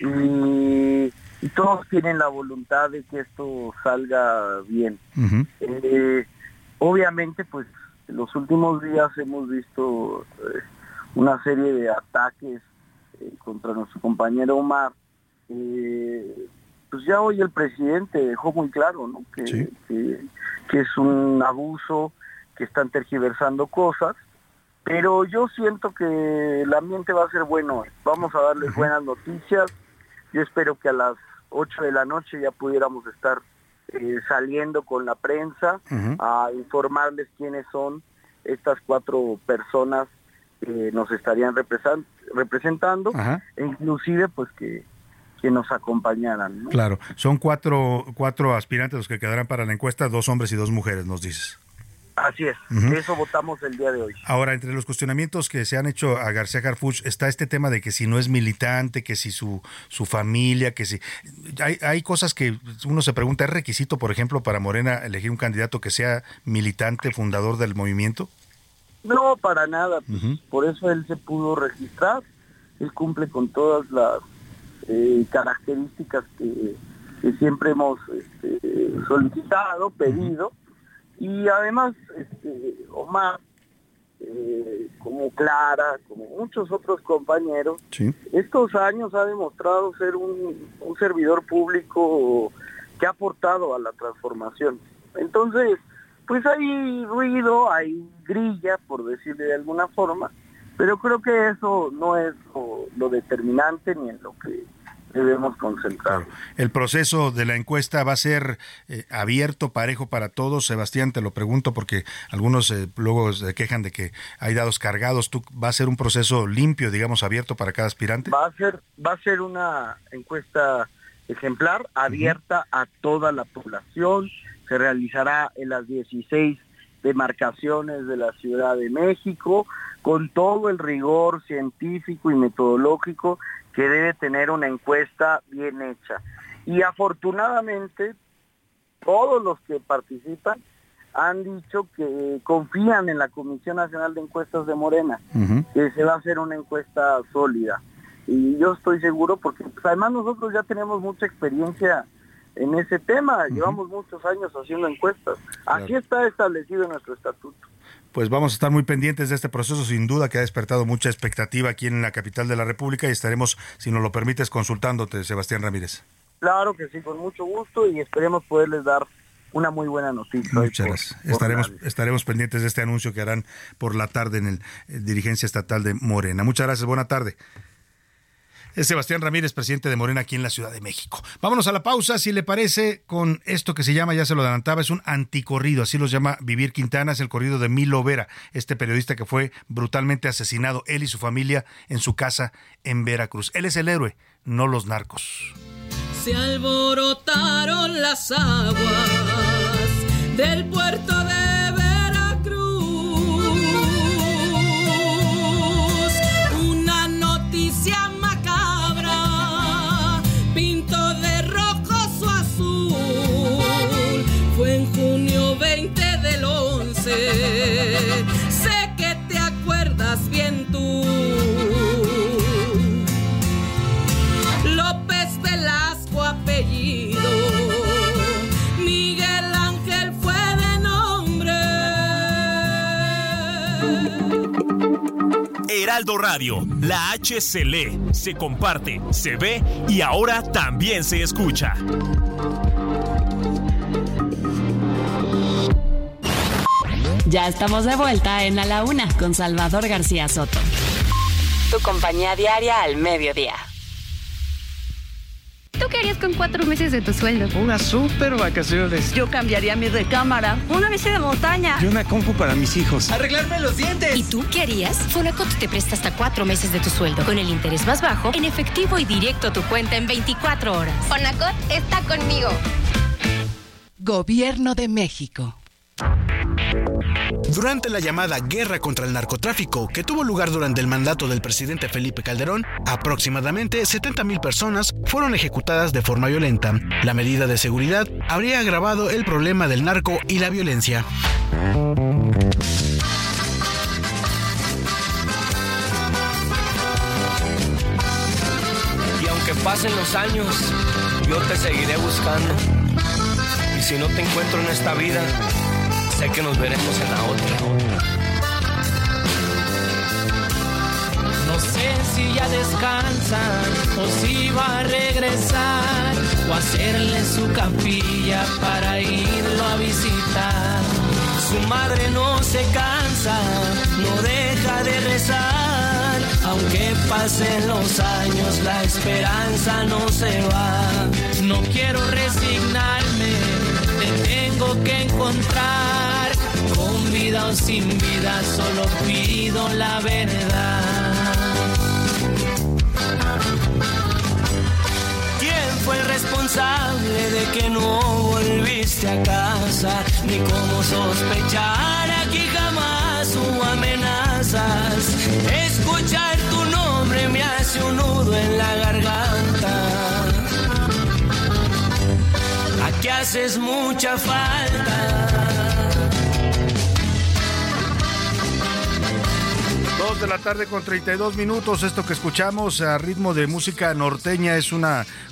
y, todos tienen la voluntad de que esto salga bien. Eh, obviamente, pues en los últimos días hemos visto eh, una serie de ataques eh, contra nuestro compañero Omar. pues ya hoy el presidente dejó muy claro ¿no? que, que es un abuso, que están tergiversando cosas pero yo siento que el ambiente va a ser bueno. Vamos a darles buenas noticias. Yo espero que a las 8 de la noche ya pudiéramos estar eh, saliendo con la prensa a informarles quiénes son estas cuatro personas que nos estarían representando e inclusive pues que, que nos acompañaran. Claro, son cuatro, cuatro aspirantes los que quedarán para la encuesta, dos hombres y dos mujeres, nos dices. Así es, eso votamos el día de hoy. Ahora, entre los cuestionamientos que se han hecho a García Harfuch está este tema de que si no es militante, que si su, su familia, que si... Hay, hay cosas que uno se pregunta, ¿es requisito, por ejemplo, para Morena elegir un candidato que sea militante, fundador del movimiento? No, para nada. Por eso él se pudo registrar. Él cumple con todas las eh, características que, que siempre hemos este, solicitado, pedido. Y además, este, Omar, eh, como Clara, como muchos otros compañeros, estos años ha demostrado ser un, un servidor público que ha aportado a la transformación. Entonces, pues hay ruido, hay grilla, por decirle de alguna forma, pero creo que eso no es lo, lo determinante ni en lo que debemos concentrar. El proceso de la encuesta va a ser eh, abierto, parejo para todos. Sebastián, te lo pregunto porque algunos eh, luego se quejan de que hay dados cargados. ¿Tú va a ser un proceso limpio, digamos, abierto para cada aspirante? Va a ser, va a ser una encuesta ejemplar, abierta a toda la población. Se realizará en las 16 demarcaciones de la Ciudad de México con todo el rigor científico y metodológico que debe tener una encuesta bien hecha. Y afortunadamente, todos los que participan han dicho que confían en la Comisión Nacional de Encuestas de Morena, que se va a hacer una encuesta sólida. Y yo estoy seguro porque pues, además nosotros ya tenemos mucha experiencia en ese tema, llevamos muchos años haciendo encuestas. Así está establecido en nuestro estatuto pues vamos a estar muy pendientes de este proceso, sin duda que ha despertado mucha expectativa aquí en la capital de la República y estaremos, si nos lo permites, consultándote, Sebastián Ramírez. Claro que sí, con mucho gusto y esperemos poderles dar una muy buena noticia. Muchas gracias. Estaremos, estaremos pendientes de este anuncio que harán por la tarde en el eh, Dirigencia Estatal de Morena. Muchas gracias, buena tarde. Es Sebastián Ramírez, presidente de Morena aquí en la Ciudad de México. Vámonos a la pausa, si le parece, con esto que se llama, ya se lo adelantaba, es un anticorrido, así lo llama Vivir Quintana, es el corrido de Milo Vera, este periodista que fue brutalmente asesinado, él y su familia, en su casa en Veracruz. Él es el héroe, no los narcos. Se alborotaron las aguas del puerto de sé que te acuerdas bien tú. López Velasco apellido, Miguel Ángel fue de nombre. Heraldo Radio, la H se lee, se comparte, se ve y ahora también se escucha. Ya estamos de vuelta en A la Una con Salvador García Soto. Tu compañía diaria al mediodía. ¿Tú qué harías con cuatro meses de tu sueldo? Unas super vacaciones. Yo cambiaría mi recámara. Una bici de montaña. Y una compu para mis hijos. Arreglarme los dientes. ¿Y tú qué harías? Fonacot te presta hasta cuatro meses de tu sueldo con el interés más bajo en efectivo y directo a tu cuenta en 24 horas. Fonacot está conmigo. Gobierno de México. Durante la llamada guerra contra el narcotráfico que tuvo lugar durante el mandato del presidente Felipe Calderón, aproximadamente 70.000 personas fueron ejecutadas de forma violenta. La medida de seguridad habría agravado el problema del narco y la violencia. Y aunque pasen los años, yo te seguiré buscando. Y si no te encuentro en esta vida, sé que nos veremos en la otra. No sé si ya descansa o si va a regresar o hacerle su capilla para irlo a visitar. Su madre no se cansa, no deja de rezar. Aunque pasen los años, la esperanza no se va. No quiero resignarme, tengo que encontrar. Con vida o sin vida, solo pido la verdad. ¿Quién fue el responsable de que no volviste a casa, ni cómo sospechar aquí jamás hubo amenazas. Escuchar tu nombre me hace un nudo en la garganta. Aquí haces mucha falta. Dos de la tarde con 32 minutos. Esto que escuchamos a ritmo de música norteña es un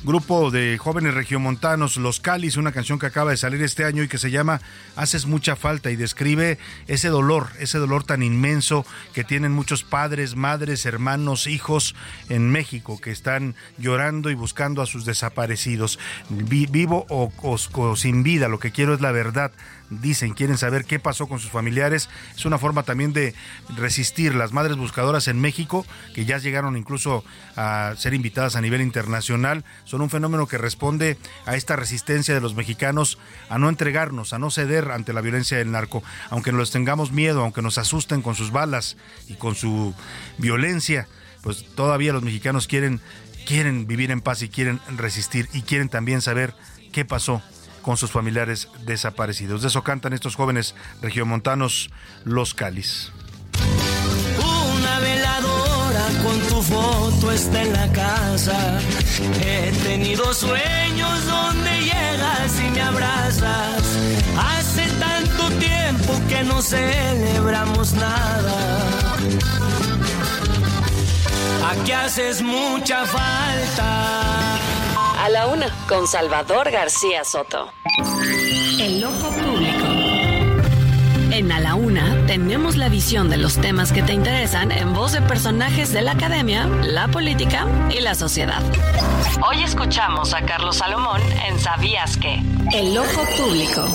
grupo de jóvenes regiomontanos, Los Calis, una canción que acaba de salir este año y que se llama Haces mucha falta y describe ese dolor, ese dolor tan inmenso que tienen muchos padres, madres, hermanos, hijos en México que están llorando y buscando a sus desaparecidos. vivo o, o sin vida, lo que quiero es la verdad dicen, quieren saber qué pasó con sus familiares. Es una forma también de resistir las madres buscadoras en México, que ya llegaron incluso a ser invitadas a nivel internacional. Son un fenómeno que responde a esta resistencia de los mexicanos a no entregarnos, a no ceder ante la violencia del narco. Aunque nos tengamos miedo, aunque nos asusten con sus balas y con su violencia, pues todavía los mexicanos quieren quieren vivir en paz y quieren resistir y quieren también saber qué pasó con sus familiares desaparecidos. De eso cantan estos jóvenes regiomontanos Los Calis. Una veladora con tu foto está en la casa. He tenido sueños donde llegas y me abrazas. Hace tanto tiempo que no celebramos nada. Aquí haces mucha falta. A la una, con Salvador García Soto. El ojo público. En A la Una tenemos la visión de los temas que te interesan en voz de personajes de la academia, la política y la sociedad. Hoy escuchamos a Carlos Salomón en ¿Sabías qué? El ojo público.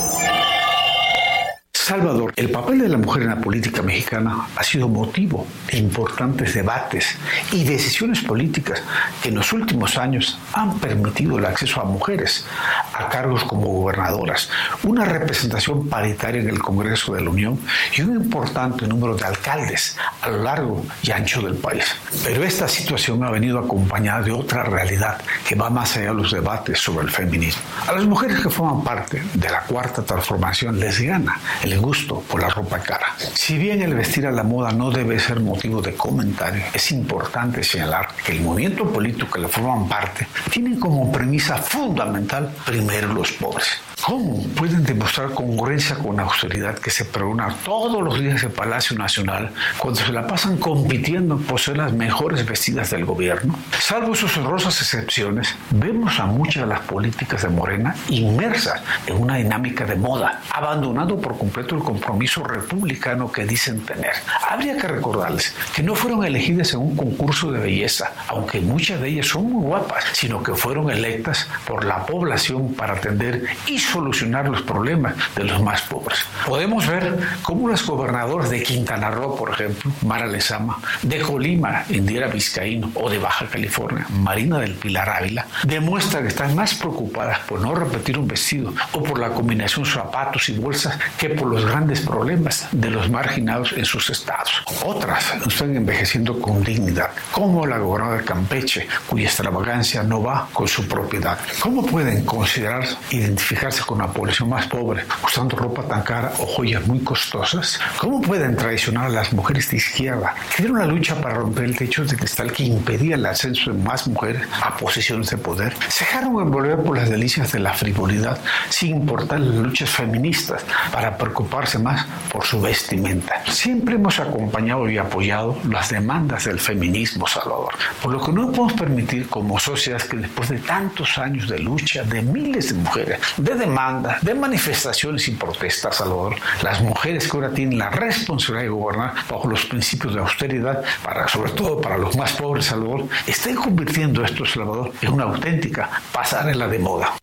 Salvador, el papel de la mujer en la política mexicana ha sido motivo de importantes debates y decisiones políticas que en los últimos años han permitido el acceso a mujeres a cargos como gobernadoras, una representación paritaria en el Congreso de la Unión y un importante número de alcaldes a lo largo y ancho del país. Pero esta situación ha venido acompañada de otra realidad que va más allá de los debates sobre el feminismo. A las mujeres que forman parte de la cuarta transformación les gana el gusto por la ropa cara. Si bien el vestir a la moda no debe ser motivo de comentario, es importante señalar que el movimiento político que le forman parte tiene como premisa fundamental primero los pobres. ¿Cómo pueden demostrar congruencia con la austeridad que se pregona todos los días en Palacio Nacional cuando se la pasan compitiendo por ser las mejores vestidas del gobierno? Salvo sus honrosas excepciones, vemos a muchas de las políticas de Morena inmersas en una dinámica de moda, abandonando por completo el compromiso republicano que dicen tener. Habría que recordarles que no fueron elegidas en un concurso de belleza, aunque muchas de ellas son muy guapas, sino que fueron electas por la población para atender y solucionar los problemas de los más pobres. Podemos ver cómo las gobernadoras de Quintana Roo, por ejemplo, Mara Lezama, de Colima, Indira Vizcaíno, o de Baja California, Marina del Pilar Ávila, demuestran que están más preocupadas por no repetir un vestido o por la combinación zapatos y bolsas que por los grandes problemas de los marginados en sus estados. Otras están envejeciendo con dignidad, como la gobernadora de Campeche, cuya extravagancia no va con su propiedad. ¿Cómo pueden considerar identificarse con la población más pobre usando ropa tan cara o joyas muy costosas? ¿Cómo pueden traicionar a las mujeres de izquierda que dieron la lucha para romper el techo de cristal que impedía el ascenso de más mujeres a posiciones de poder? Se dejaron envolver por las delicias de la frivolidad sin importar las luchas feministas para preocuparse más por su vestimenta. Siempre hemos acompañado y apoyado las demandas del feminismo, Salvador, por lo que no podemos permitir como sociedad que después de tantos años de lucha de miles de mujeres, de demandas, de manifestaciones y protestas, Salvador, las mujeres que ahora tienen la responsabilidad de gobernar bajo los principios de austeridad, para, sobre todo para los más pobres, Salvador, estén convirtiendo esto, Salvador, en una auténtica pasarela de moda.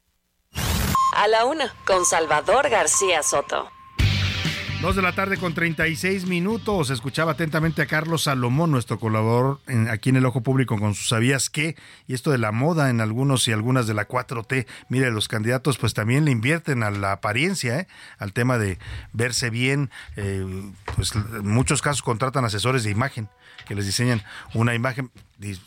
A la una, con Salvador García Soto. Dos de la tarde con 36 minutos. Escuchaba atentamente a Carlos Salomón, nuestro colaborador aquí en el Ojo Público con sus sabías qué. Y esto de la moda en algunos y algunas de la 4T. Mire, los candidatos pues también le invierten a la apariencia, ¿eh? al tema de verse bien. Eh, pues en muchos casos contratan asesores de imagen que les diseñan una imagen.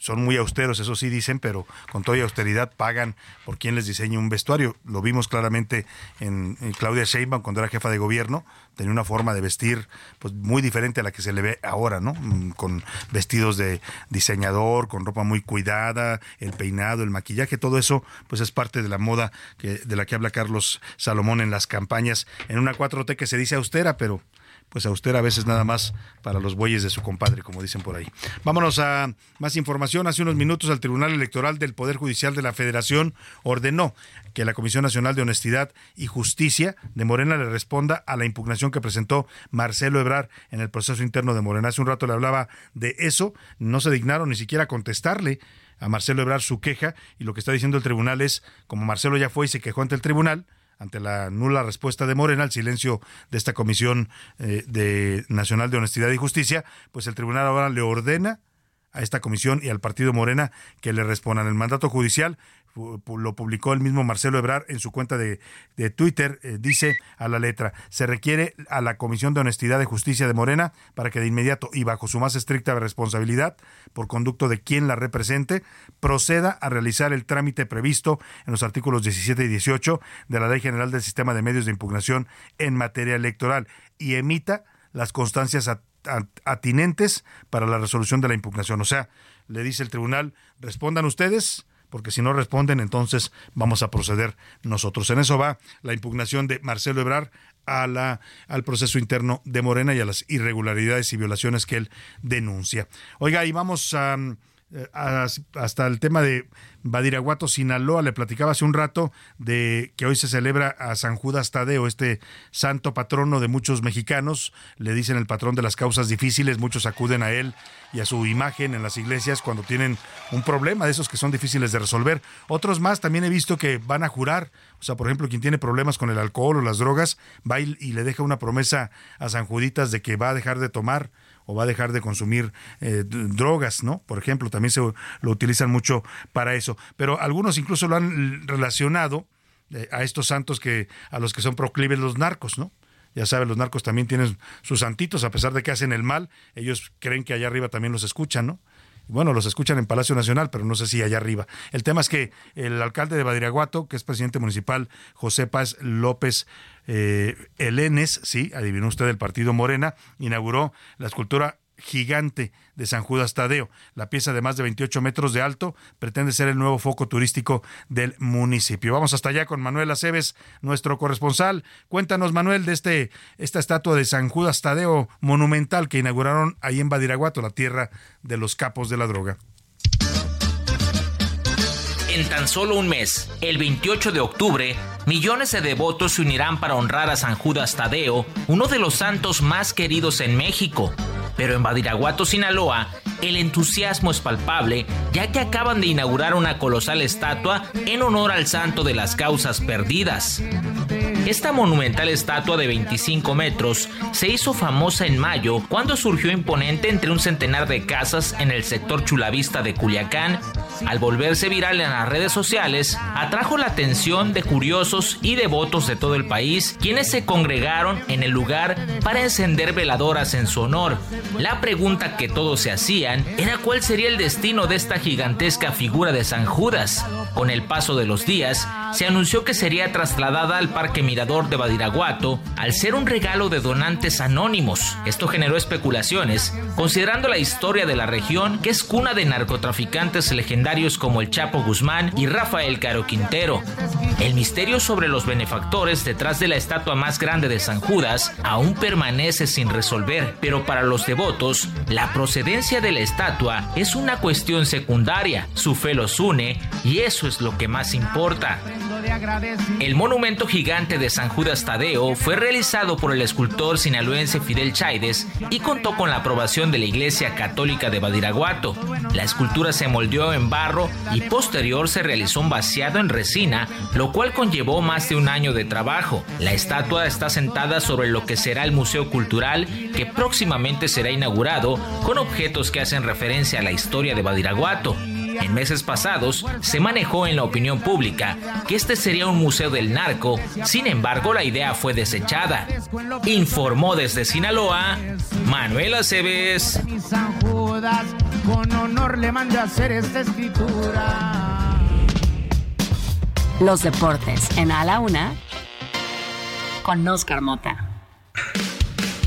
Son muy austeros, eso sí dicen, pero con toda austeridad pagan por quien les diseña un vestuario. Lo vimos claramente en, Claudia Sheinbaum cuando era jefa de gobierno, tenía una forma de vestir pues muy diferente a la que se le ve ahora, ¿no? Mm, con vestidos de diseñador, con ropa muy cuidada, el peinado, el maquillaje, todo eso pues es parte de la moda que, de la que habla Carlos Salomón en las campañas, en una 4T que se dice austera, pero pues austera a veces nada más para los bueyes de su compadre, como dicen por ahí. Vámonos a más información. Hace unos minutos el Tribunal Electoral del Poder Judicial de la Federación ordenó que la Comisión Nacional de Honestidad y Justicia de Morena le responda a la impugnación que presentó Marcelo Ebrar en el proceso interno de Morena. Hace un rato le hablaba de eso, no se dignaron ni siquiera a contestarle a Marcelo Ebrar su queja y lo que está diciendo el tribunal es, como Marcelo ya fue y se quejó ante el tribunal, ante la nula respuesta de Morena al silencio de esta Comisión eh, de Nacional de Honestidad y Justicia, pues el tribunal ahora le ordena a esta comisión y al partido Morena que le respondan. El mandato judicial lo publicó el mismo Marcelo Ebrar en su cuenta de, Twitter, eh, dice a la letra, se requiere a la Comisión de Honestidad y Justicia de Morena para que de inmediato y bajo su más estricta responsabilidad, por conducto de quien la represente, proceda a realizar el trámite previsto en los artículos 17 y 18 de la Ley General del Sistema de Medios de Impugnación en materia electoral y emita las constancias atinentes para la resolución de la impugnación. O sea, le dice el tribunal, respondan ustedes, porque si no responden, entonces vamos a proceder nosotros. En eso va la impugnación de Marcelo Ebrar a la, al proceso interno de Morena y a las irregularidades y violaciones que él denuncia. Oiga, y vamos a hasta el tema de Badiraguato, Sinaloa. Le platicaba hace un rato de que hoy se celebra a San Judas Tadeo, este santo patrono de muchos mexicanos. Le dicen el patrón de las causas difíciles. Muchos acuden a él y a su imagen en las iglesias cuando tienen un problema de esos que son difíciles de resolver. Otros más también he visto que van a jurar. O sea, por ejemplo, quien tiene problemas con el alcohol o las drogas, va y, y le deja una promesa a San Juditas de que va a dejar de tomar o va a dejar de consumir eh, drogas, ¿no? Por ejemplo, también se lo utilizan mucho para eso. Pero algunos incluso lo han relacionado eh, a estos santos que a los que son proclives los narcos, ¿no? Ya saben, los narcos también tienen sus santitos, a pesar de que hacen el mal, ellos creen que allá arriba también los escuchan, ¿no? Bueno, los escuchan en Palacio Nacional, pero no sé si allá arriba. El tema es que el alcalde de Badiraguato, que es presidente municipal, José Paz López eh, Elenes, sí, adivinó usted el partido Morena, inauguró la escultura gigante de San Judas Tadeo. La pieza de más de 28 metros de alto pretende ser el nuevo foco turístico del municipio. Vamos hasta allá con Manuel Aceves, nuestro corresponsal. Cuéntanos, Manuel, de este, esta estatua de San Judas Tadeo monumental que inauguraron ahí en Badiraguato, la tierra de los capos de la droga. En tan solo un mes, el 28 de octubre, millones de devotos se unirán para honrar a San Judas Tadeo, uno de los santos más queridos en México. Pero en Badiraguato, Sinaloa, el entusiasmo es palpable, ya que acaban de inaugurar una colosal estatua en honor al santo de las causas perdidas. Esta monumental estatua de 25 metros se hizo famosa en mayo cuando surgió imponente entre un centenar de casas en el sector chulavista de Culiacán. Al volverse viral en las redes sociales, atrajo la atención de curiosos y devotos de todo el país, quienes se congregaron en el lugar para encender veladoras en su honor. La pregunta que todos se hacían era cuál sería el destino de esta gigantesca figura de San Judas. Con el paso de los días, se anunció que sería trasladada al Parque Mirador de Badiraguato al ser un regalo de donantes anónimos. Esto generó especulaciones, considerando la historia de la región, que es cuna de narcotraficantes legendarios como el Chapo Guzmán y Rafael Caro Quintero. El misterio sobre los benefactores detrás de la estatua más grande de San Judas aún permanece sin resolver, pero para los devotos, la procedencia de la estatua es una cuestión secundaria. Su fe los une y eso es lo que más importa. El monumento gigante de San Judas Tadeo fue realizado por el escultor sinaloense Fidel Chaides y contó con la aprobación de la Iglesia Católica de Badiraguato. La escultura se moldeó en barro y posterior se realizó un vaciado en resina, lo cual conllevó más de un año de trabajo. La estatua está sentada sobre lo que será el Museo Cultural, que próximamente será inaugurado con objetos que hacen referencia a la historia de Badiraguato. En meses pasados se manejó en la opinión pública que este sería un museo del narco, sin embargo la idea fue desechada. Informó desde Sinaloa Manuel Aceves. Los deportes en A la Una con Oscar Mota.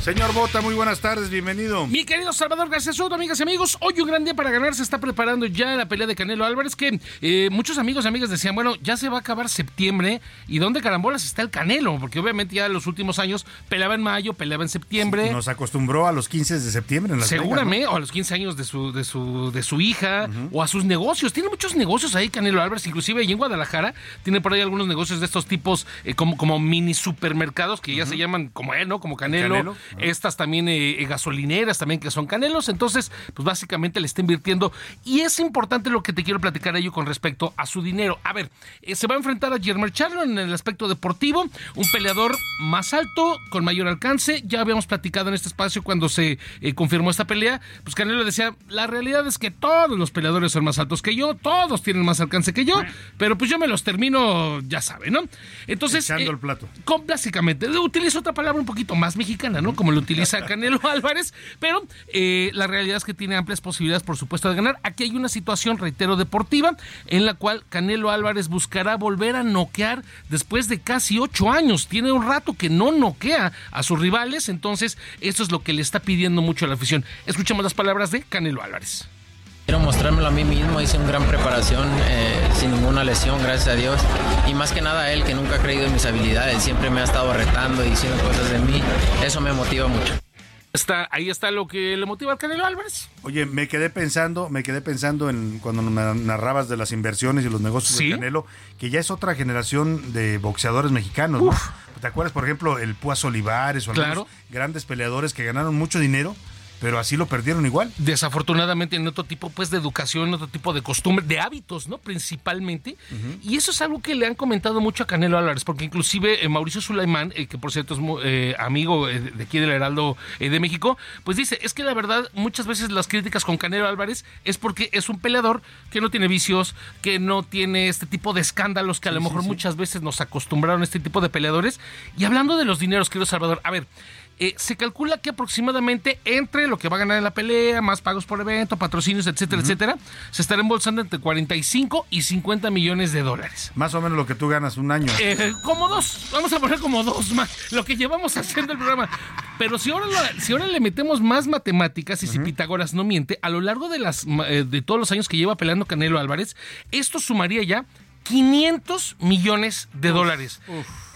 Señor Bota, muy buenas tardes, bienvenido. Mi querido Salvador García Soto, amigas y amigos, hoy un gran día para ganar. Se está preparando ya la pelea de Canelo Álvarez. Que eh, muchos amigos y amigas decían, bueno, ya se va a acabar septiembre. ¿Y dónde carambolas está el Canelo? Porque obviamente ya en los últimos años peleaba en mayo, peleaba en septiembre. Nos acostumbró a los 15 de septiembre en la Seguramente, o a los 15 años de su, de su, de su hija, o a sus negocios. Tiene muchos negocios ahí, Canelo Álvarez, inclusive ahí en Guadalajara. Tiene por ahí algunos negocios de estos tipos, eh, como, como mini supermercados que ya se llaman como él, ¿no? Como Canelo. Canelo. Estas también eh, gasolineras, también que son Canelos. Entonces, pues básicamente le está invirtiendo. Y es importante lo que te quiero platicar a ello con respecto a su dinero. A ver, eh, se va a enfrentar a Jermer Charlo en el aspecto deportivo, un peleador más alto, con mayor alcance. Ya habíamos platicado en este espacio cuando se eh, confirmó esta pelea. Pues Canelo decía, la realidad es que todos los peleadores son más altos que yo, todos tienen más alcance que yo, pero pues yo me los termino, ya saben, ¿no? Entonces... Echando el plato. Con, básicamente, utilizo otra palabra un poquito más mexicana, ¿no? Como lo utiliza Canelo [laughs] Álvarez, pero eh, la realidad es que tiene amplias posibilidades, por supuesto, de ganar. Aquí hay una situación, reitero, deportiva, en la cual Canelo Álvarez buscará volver a noquear después de casi ocho años. Tiene un rato que no noquea a sus rivales, entonces eso es lo que le está pidiendo mucho a la afición. Escuchemos las palabras de Canelo Álvarez. Quiero mostrármelo a mí mismo, hice una gran preparación eh, sin ninguna lesión, gracias a Dios. Y más que nada a él, que nunca ha creído en mis habilidades, siempre me ha estado retando y diciendo cosas de mí. Eso me motiva mucho. Está, ahí está lo que le motiva al Canelo Álvarez. Oye, me quedé pensando, me quedé pensando en cuando me narrabas de las inversiones y los negocios ¿Sí? de Canelo, que ya es otra generación de boxeadores mexicanos. ¿no? ¿Te acuerdas, por ejemplo, el Puas Olivares o algunos Claro. grandes peleadores que ganaron mucho dinero, pero así lo perdieron igual? Desafortunadamente en otro tipo pues de educación, en otro tipo de costumbre, de hábitos, ¿no? Principalmente. Y eso es algo que le han comentado mucho a Canelo Álvarez, porque inclusive eh, Mauricio Sulaimán, eh, que por cierto es eh, amigo de aquí del Heraldo de México, pues dice, es que la verdad muchas veces las críticas con Canelo Álvarez es porque es un peleador que no tiene vicios, que no tiene este tipo de escándalos que a lo mejor muchas veces nos acostumbraron a este tipo de peleadores. Y hablando de los dineros, querido Salvador, a ver, eh, se calcula que aproximadamente entre lo que va a ganar en la pelea, más pagos por evento, patrocinios, etcétera, etcétera, se estará embolsando entre 45 y 50 millones de dólares. Más o menos lo que tú ganas un año. Eh, como dos, vamos a poner como dos más, lo que llevamos haciendo el programa. Pero si ahora, lo- si ahora le metemos más matemáticas y si Pitágoras no miente, a lo largo de, las, eh, de todos los años que lleva peleando Canelo Álvarez, esto sumaría ya 500 millones de dólares.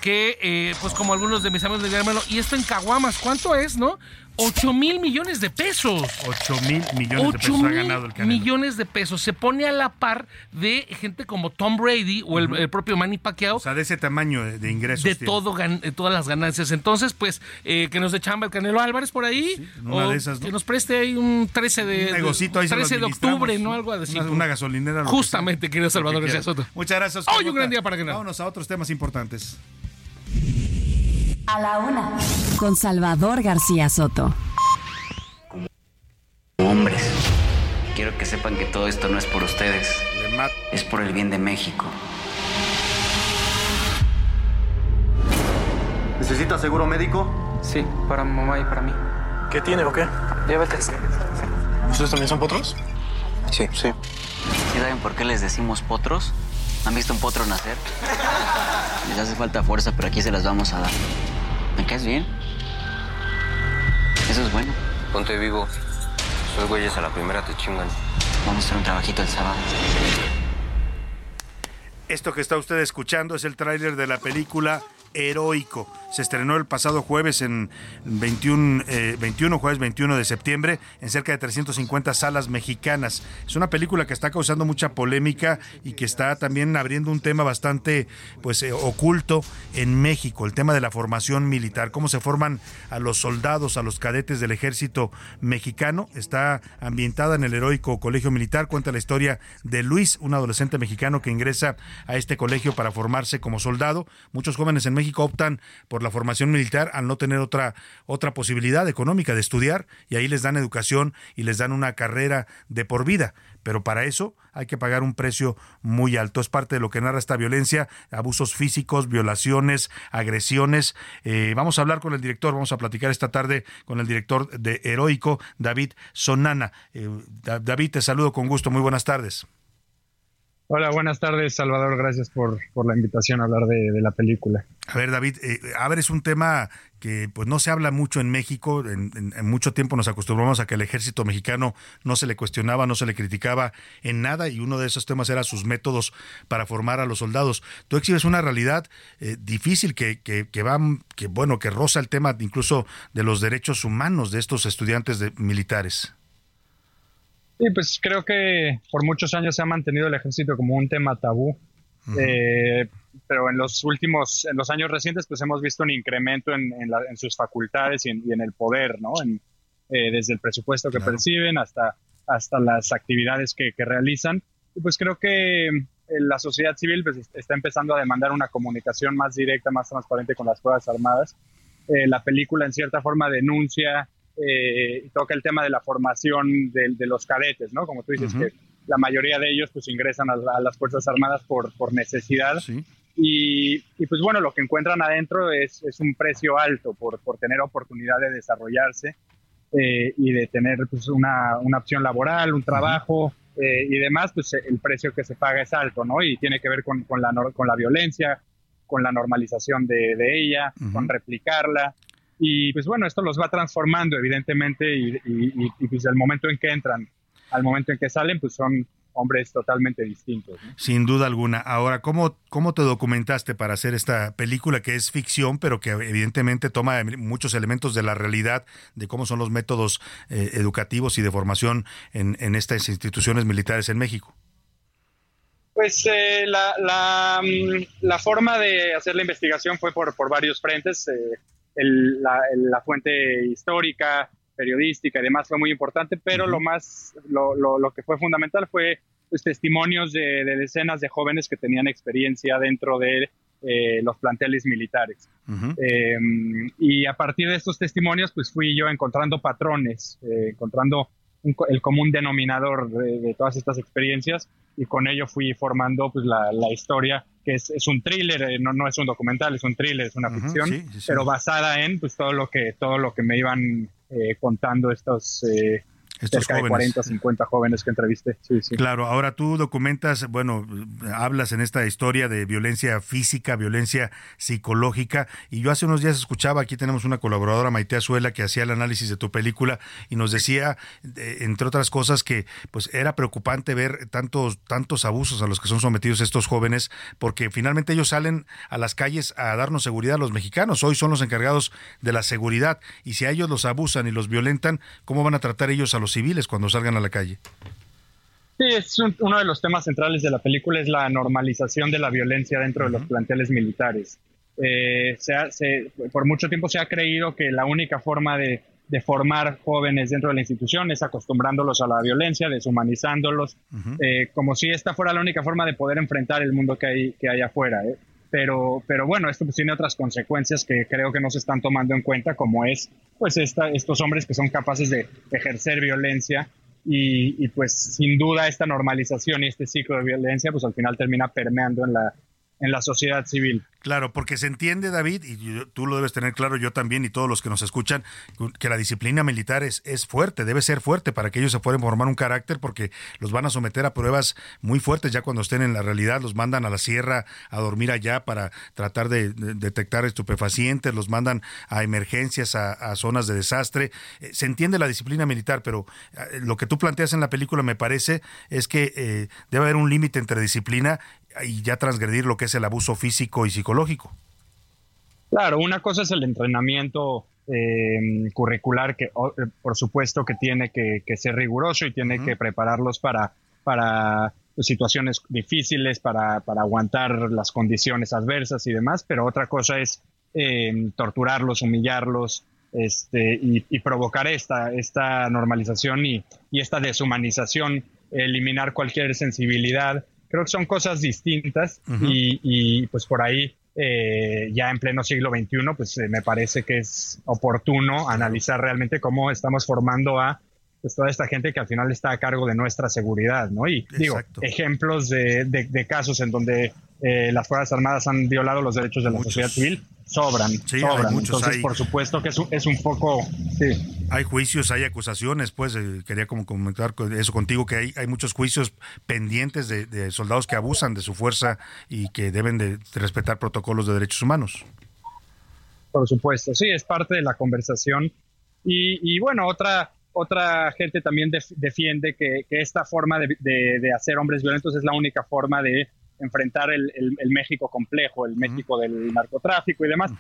Que, eh, pues como algunos de mis amigos de hermano, y esto en Caguamas, ¿cuánto es, no? 8 mil millones de pesos. 8 mil millones de 8 pesos ha ganado el Canelo. millones de pesos. Se pone a la par de gente como Tom Brady o el, el propio Manny Pacquiao. O sea, de ese tamaño de, de ingresos. de tiene. todo de todas las ganancias. Entonces, pues, eh, que nos dé chamba el Canelo Álvarez por ahí. en una o de esas, ¿no? Que nos preste ahí un 13 de, Un negocito ahí se lo 13 de octubre, ¿no? Algo así. Una- una gasolinera, lo que Justamente, querido Salvador que García. Soto. Muchas gracias. Hoy un gran día para ganar. Vámonos a otros temas importantes. A la Una con Salvador García Soto. Hombres, quiero que sepan que todo esto no es por ustedes, es por el bien de México. ¿Necesita seguro médico? Sí, para mamá y para mí. ¿Qué tiene o qué? Diabetes. ¿Ustedes también son potros? Sí. Sí. ¿Sí saben por qué les decimos potros? ¿Han visto un potro nacer? Les hace falta fuerza, pero aquí se las vamos a dar. ¿Me caes bien? Eso es bueno. Ponte vivo. Esos güeyes a la primera te chingan. Vamos a hacer un trabajito el sábado. Esto que está usted escuchando es el tráiler de la película Heroico. Se estrenó el pasado jueves en 21, eh, 21, jueves 21 de septiembre, en cerca de 350 salas mexicanas. Es una película que está causando mucha polémica y que está también abriendo un tema bastante pues eh, oculto en México, el tema de la formación militar, cómo se forman a los soldados, a los cadetes del ejército mexicano. Está ambientada en el heroico colegio militar, cuenta la historia de Luis, un adolescente mexicano que ingresa a este colegio para formarse como soldado. Muchos jóvenes en México México optan por la formación militar al no tener otra, otra posibilidad económica de estudiar y ahí les dan educación y les dan una carrera de por vida. Pero para eso hay que pagar un precio muy alto. Es parte de lo que narra esta violencia, abusos físicos, violaciones, agresiones. Eh, vamos a hablar con el director, vamos a platicar esta tarde con el director de Heroico, David Sonana. Eh, David, te saludo con gusto. Muy buenas tardes. Hola, buenas tardes, Salvador. Gracias por, por la invitación a hablar de, la película. A ver, David, eh, abres un tema que pues no se habla mucho en México. En, mucho tiempo nos acostumbramos a que el ejército mexicano no se le cuestionaba, no se le criticaba en nada y uno de esos temas era sus métodos para formar a los soldados. Tú exhibes una realidad eh, difícil que, que, que va, que bueno, que roza el tema incluso de los derechos humanos de estos estudiantes de, militares. Sí, pues creo que por muchos años se ha mantenido el ejército como un tema tabú, eh, pero en los últimos, en los años recientes, pues hemos visto un incremento en, sus facultades y en, el poder, ¿no? Eh, desde el presupuesto que perciben hasta, hasta las actividades que, realizan. Y pues creo que eh, la sociedad civil pues, está empezando a demandar una comunicación más directa, más transparente con las Fuerzas Armadas. la película en cierta forma denuncia eh, toca el tema de la formación de, los cadetes, ¿no? Como tú dices, que la mayoría de ellos pues ingresan a, las Fuerzas Armadas por, por necesidad. Y, pues bueno, lo que encuentran adentro es, es un precio alto por, por, tener oportunidad de desarrollarse eh, y de tener pues, una, una, opción laboral, un trabajo eh, y demás, pues el precio que se paga es alto, ¿no? Y tiene que ver con, con, la, con la violencia, con la normalización de, de ella, con replicarla. Y pues bueno, esto los va transformando evidentemente y, y, pues el momento en que entran al momento en que salen, pues son hombres totalmente distintos. Sin duda alguna. Ahora, ¿cómo, ¿cómo te documentaste para hacer esta película que es ficción, pero que evidentemente toma muchos elementos de la realidad, de cómo son los métodos eh, educativos y de formación en, en, estas instituciones militares en México? Pues eh, la, la, mm, la, forma de hacer la investigación fue por, por varios frentes. Eh, la, fuente histórica, periodística y demás fue muy importante, pero lo más, lo, lo, que fue fundamental fue pues, testimonios de, decenas de jóvenes que tenían experiencia dentro de eh, los planteles militares. Em, y a partir de estos testimonios, pues fui yo encontrando patrones, eh, encontrando el común denominador de, todas estas experiencias y con ello fui formando pues la, la historia que es, es un thriller, eh, no, no es un documental, es un thriller, es una ficción, pero basada en pues todo lo que todo lo que me iban eh, contando estos eh, estos cerca de 40, 50 jóvenes que entrevisté. Sí, sí. Claro, ahora tú documentas, bueno, hablas en esta historia de violencia física, violencia psicológica, y yo hace unos días escuchaba, aquí tenemos una colaboradora, Maite Azuela, que hacía el análisis de tu película y nos decía, entre otras cosas, que pues era preocupante ver tantos, tantos abusos a los que son sometidos estos jóvenes, porque finalmente ellos salen a las calles a darnos seguridad a los mexicanos, hoy son los encargados de la seguridad, y si a ellos los abusan y los violentan, ¿cómo van a tratar ellos a los civiles cuando salgan a la calle. Sí, es uno de los temas centrales de la película es la normalización de la violencia dentro de los planteles militares. Eh, se por mucho tiempo se ha creído que la única forma de, formar jóvenes dentro de la institución es acostumbrándolos a la violencia, deshumanizándolos, eh, como si esta fuera la única forma de poder enfrentar el mundo que hay, que hay afuera. ¿eh? Pero, pero bueno, esto pues tiene otras consecuencias que creo que no se están tomando en cuenta, como es pues esta, estos hombres que son capaces de ejercer violencia y, y, pues sin duda esta normalización y este ciclo de violencia pues al final termina permeando en la, en la sociedad civil. Claro, porque se entiende, David, y tú lo debes tener claro, yo también y todos los que nos escuchan, que la disciplina militar es, es fuerte, debe ser fuerte para que ellos se puedan formar un carácter porque los van a someter a pruebas muy fuertes ya cuando estén en la realidad, los mandan a la sierra a dormir allá para tratar de, detectar estupefacientes, los mandan a emergencias, a, zonas de desastre. Eh, se entiende la disciplina militar, pero eh, lo que tú planteas en la película me parece es que eh, debe haber un límite entre disciplina y ya transgredir lo que es el abuso físico y psicológico. Claro, una cosa es el entrenamiento eh, curricular que eh, por supuesto que tiene que, ser riguroso y tiene que prepararlos para, para pues, situaciones difíciles, para, aguantar las condiciones adversas y demás, pero otra cosa es eh, torturarlos, humillarlos este, y, provocar esta, esta normalización y, y esta deshumanización, eliminar cualquier sensibilidad, creo que son cosas distintas y, pues por ahí eh, ya en pleno siglo XXI, pues eh, me parece que es oportuno analizar realmente cómo estamos formando a pues, toda esta gente que al final está a cargo de nuestra seguridad, ¿no? Y digo, ejemplos de, de- de casos en donde eh, las Fuerzas Armadas han violado los derechos de la sociedad civil sobran, Sí, hay sobran. muchos, Entonces, hay- por supuesto que es un, es un poco... Sí. Hay juicios, hay acusaciones, pues eh, quería como comentar eso contigo, que hay, hay muchos juicios pendientes de, de soldados que abusan de su fuerza y que deben de respetar protocolos de derechos humanos. Por supuesto, sí, es parte de la conversación. Y, y bueno, otra, otra gente también def- defiende que, que esta forma de, de- de hacer hombres violentos es la única forma de enfrentar el, el- el México complejo, el México del narcotráfico y demás.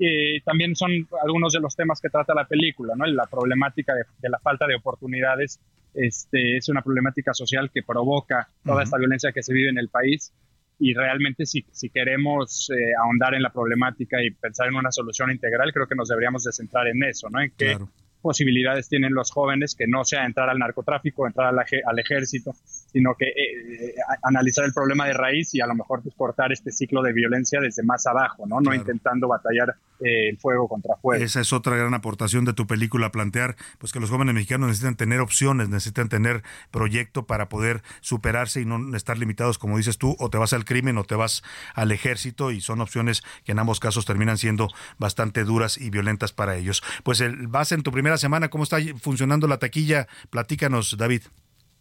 Y también son algunos de los temas que trata la película, ¿no? La problemática de, de la falta de oportunidades este, es una problemática social que provoca toda Ujú. esta violencia que se vive en el país y realmente si, si queremos eh, ahondar en la problemática y pensar en una solución integral, creo que nos deberíamos de centrar en eso, ¿no? En qué posibilidades tienen los jóvenes que no sea entrar al narcotráfico, entrar al, al ejército, sino que eh, eh, analizar el problema de raíz y a lo mejor pues, cortar este ciclo de violencia desde más abajo, ¿no? No intentando batallar eh, el fuego contra fuego. Esa es otra gran aportación de tu película, plantear pues que los jóvenes mexicanos necesitan tener opciones, necesitan tener proyecto para poder superarse y no estar limitados, como dices tú, o te vas al crimen o te vas al ejército y son opciones que en ambos casos terminan siendo bastante duras y violentas para ellos. Pues el, vas en tu primera semana, ¿cómo está funcionando la taquilla? Platícanos, David.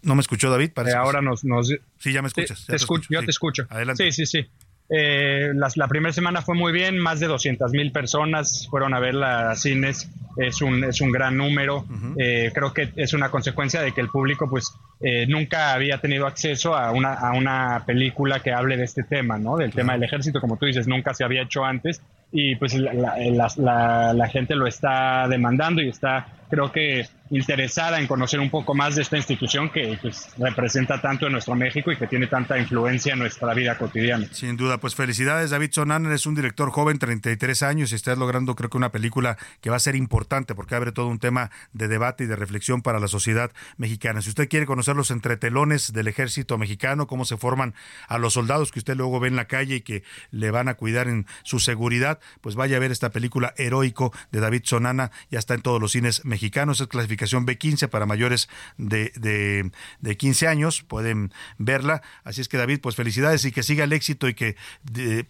¿No me escuchó David? Parece Eh, que ahora sí. nos, nos... Sí, ya me escuchas. Te, ya te escucho, yo sí. te escucho. Adelante. Sí, sí, sí. Eh, las- la primera semana fue muy bien, más de 200 mil personas fueron a verla a cines, es un, es un gran número, Eh, creo que es una consecuencia de que el público pues eh, nunca había tenido acceso a una, a una película que hable de este tema, ¿no? Del tema del ejército, como tú dices, nunca se había hecho antes y pues la, la- la- gente lo está demandando y está creo que interesada en conocer un poco más de esta institución que representa tanto en nuestro México y que tiene tanta influencia en nuestra vida cotidiana. Sin duda, pues felicidades David Sonan, eres un director joven, 33 años y estás logrando creo que una película que va a ser importante porque abre todo un tema de debate y de reflexión para la sociedad mexicana. Si usted quiere conocer los entretelones del ejército mexicano, cómo se forman a los soldados que usted luego ve en la calle y que le van a cuidar en su seguridad, pues vaya a ver esta película Heroico de David Sonana, ya está en todos los cines mexicanos, es clasificación B15 para mayores de, de, de 15 años, pueden verla, así es que David, pues felicidades y que siga el éxito y que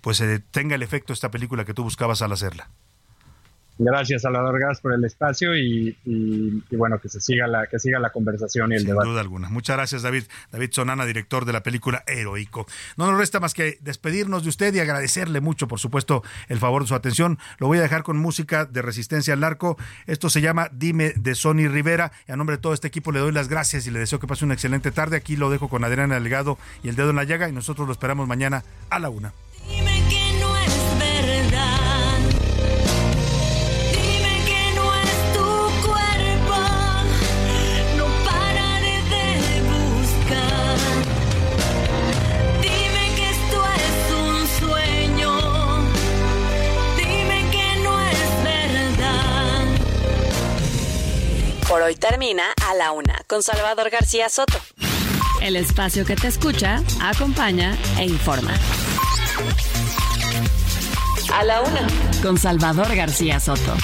pues eh, tenga el efecto esta película que tú buscabas al hacerla. Gracias, Salvador Gas, por el espacio y, y- y bueno, que se siga la, que siga la conversación y el Sin debate. duda alguna. Muchas gracias, David. David Sonana, director de la película Heroico. No nos resta más que despedirnos de usted y agradecerle mucho, por supuesto, el favor de su atención. Lo voy a dejar con música de Resistencia al Narco. Esto se llama Dime de Sony Rivera. Y a nombre de todo este equipo le doy las gracias y le deseo que pase una excelente tarde. Aquí lo dejo con Adriana Delgado y el dedo en la llaga y nosotros lo esperamos mañana a la una. Por hoy termina A la Una con Salvador García Soto. El espacio que te escucha, acompaña e informa. A la Una. Con Salvador García Soto.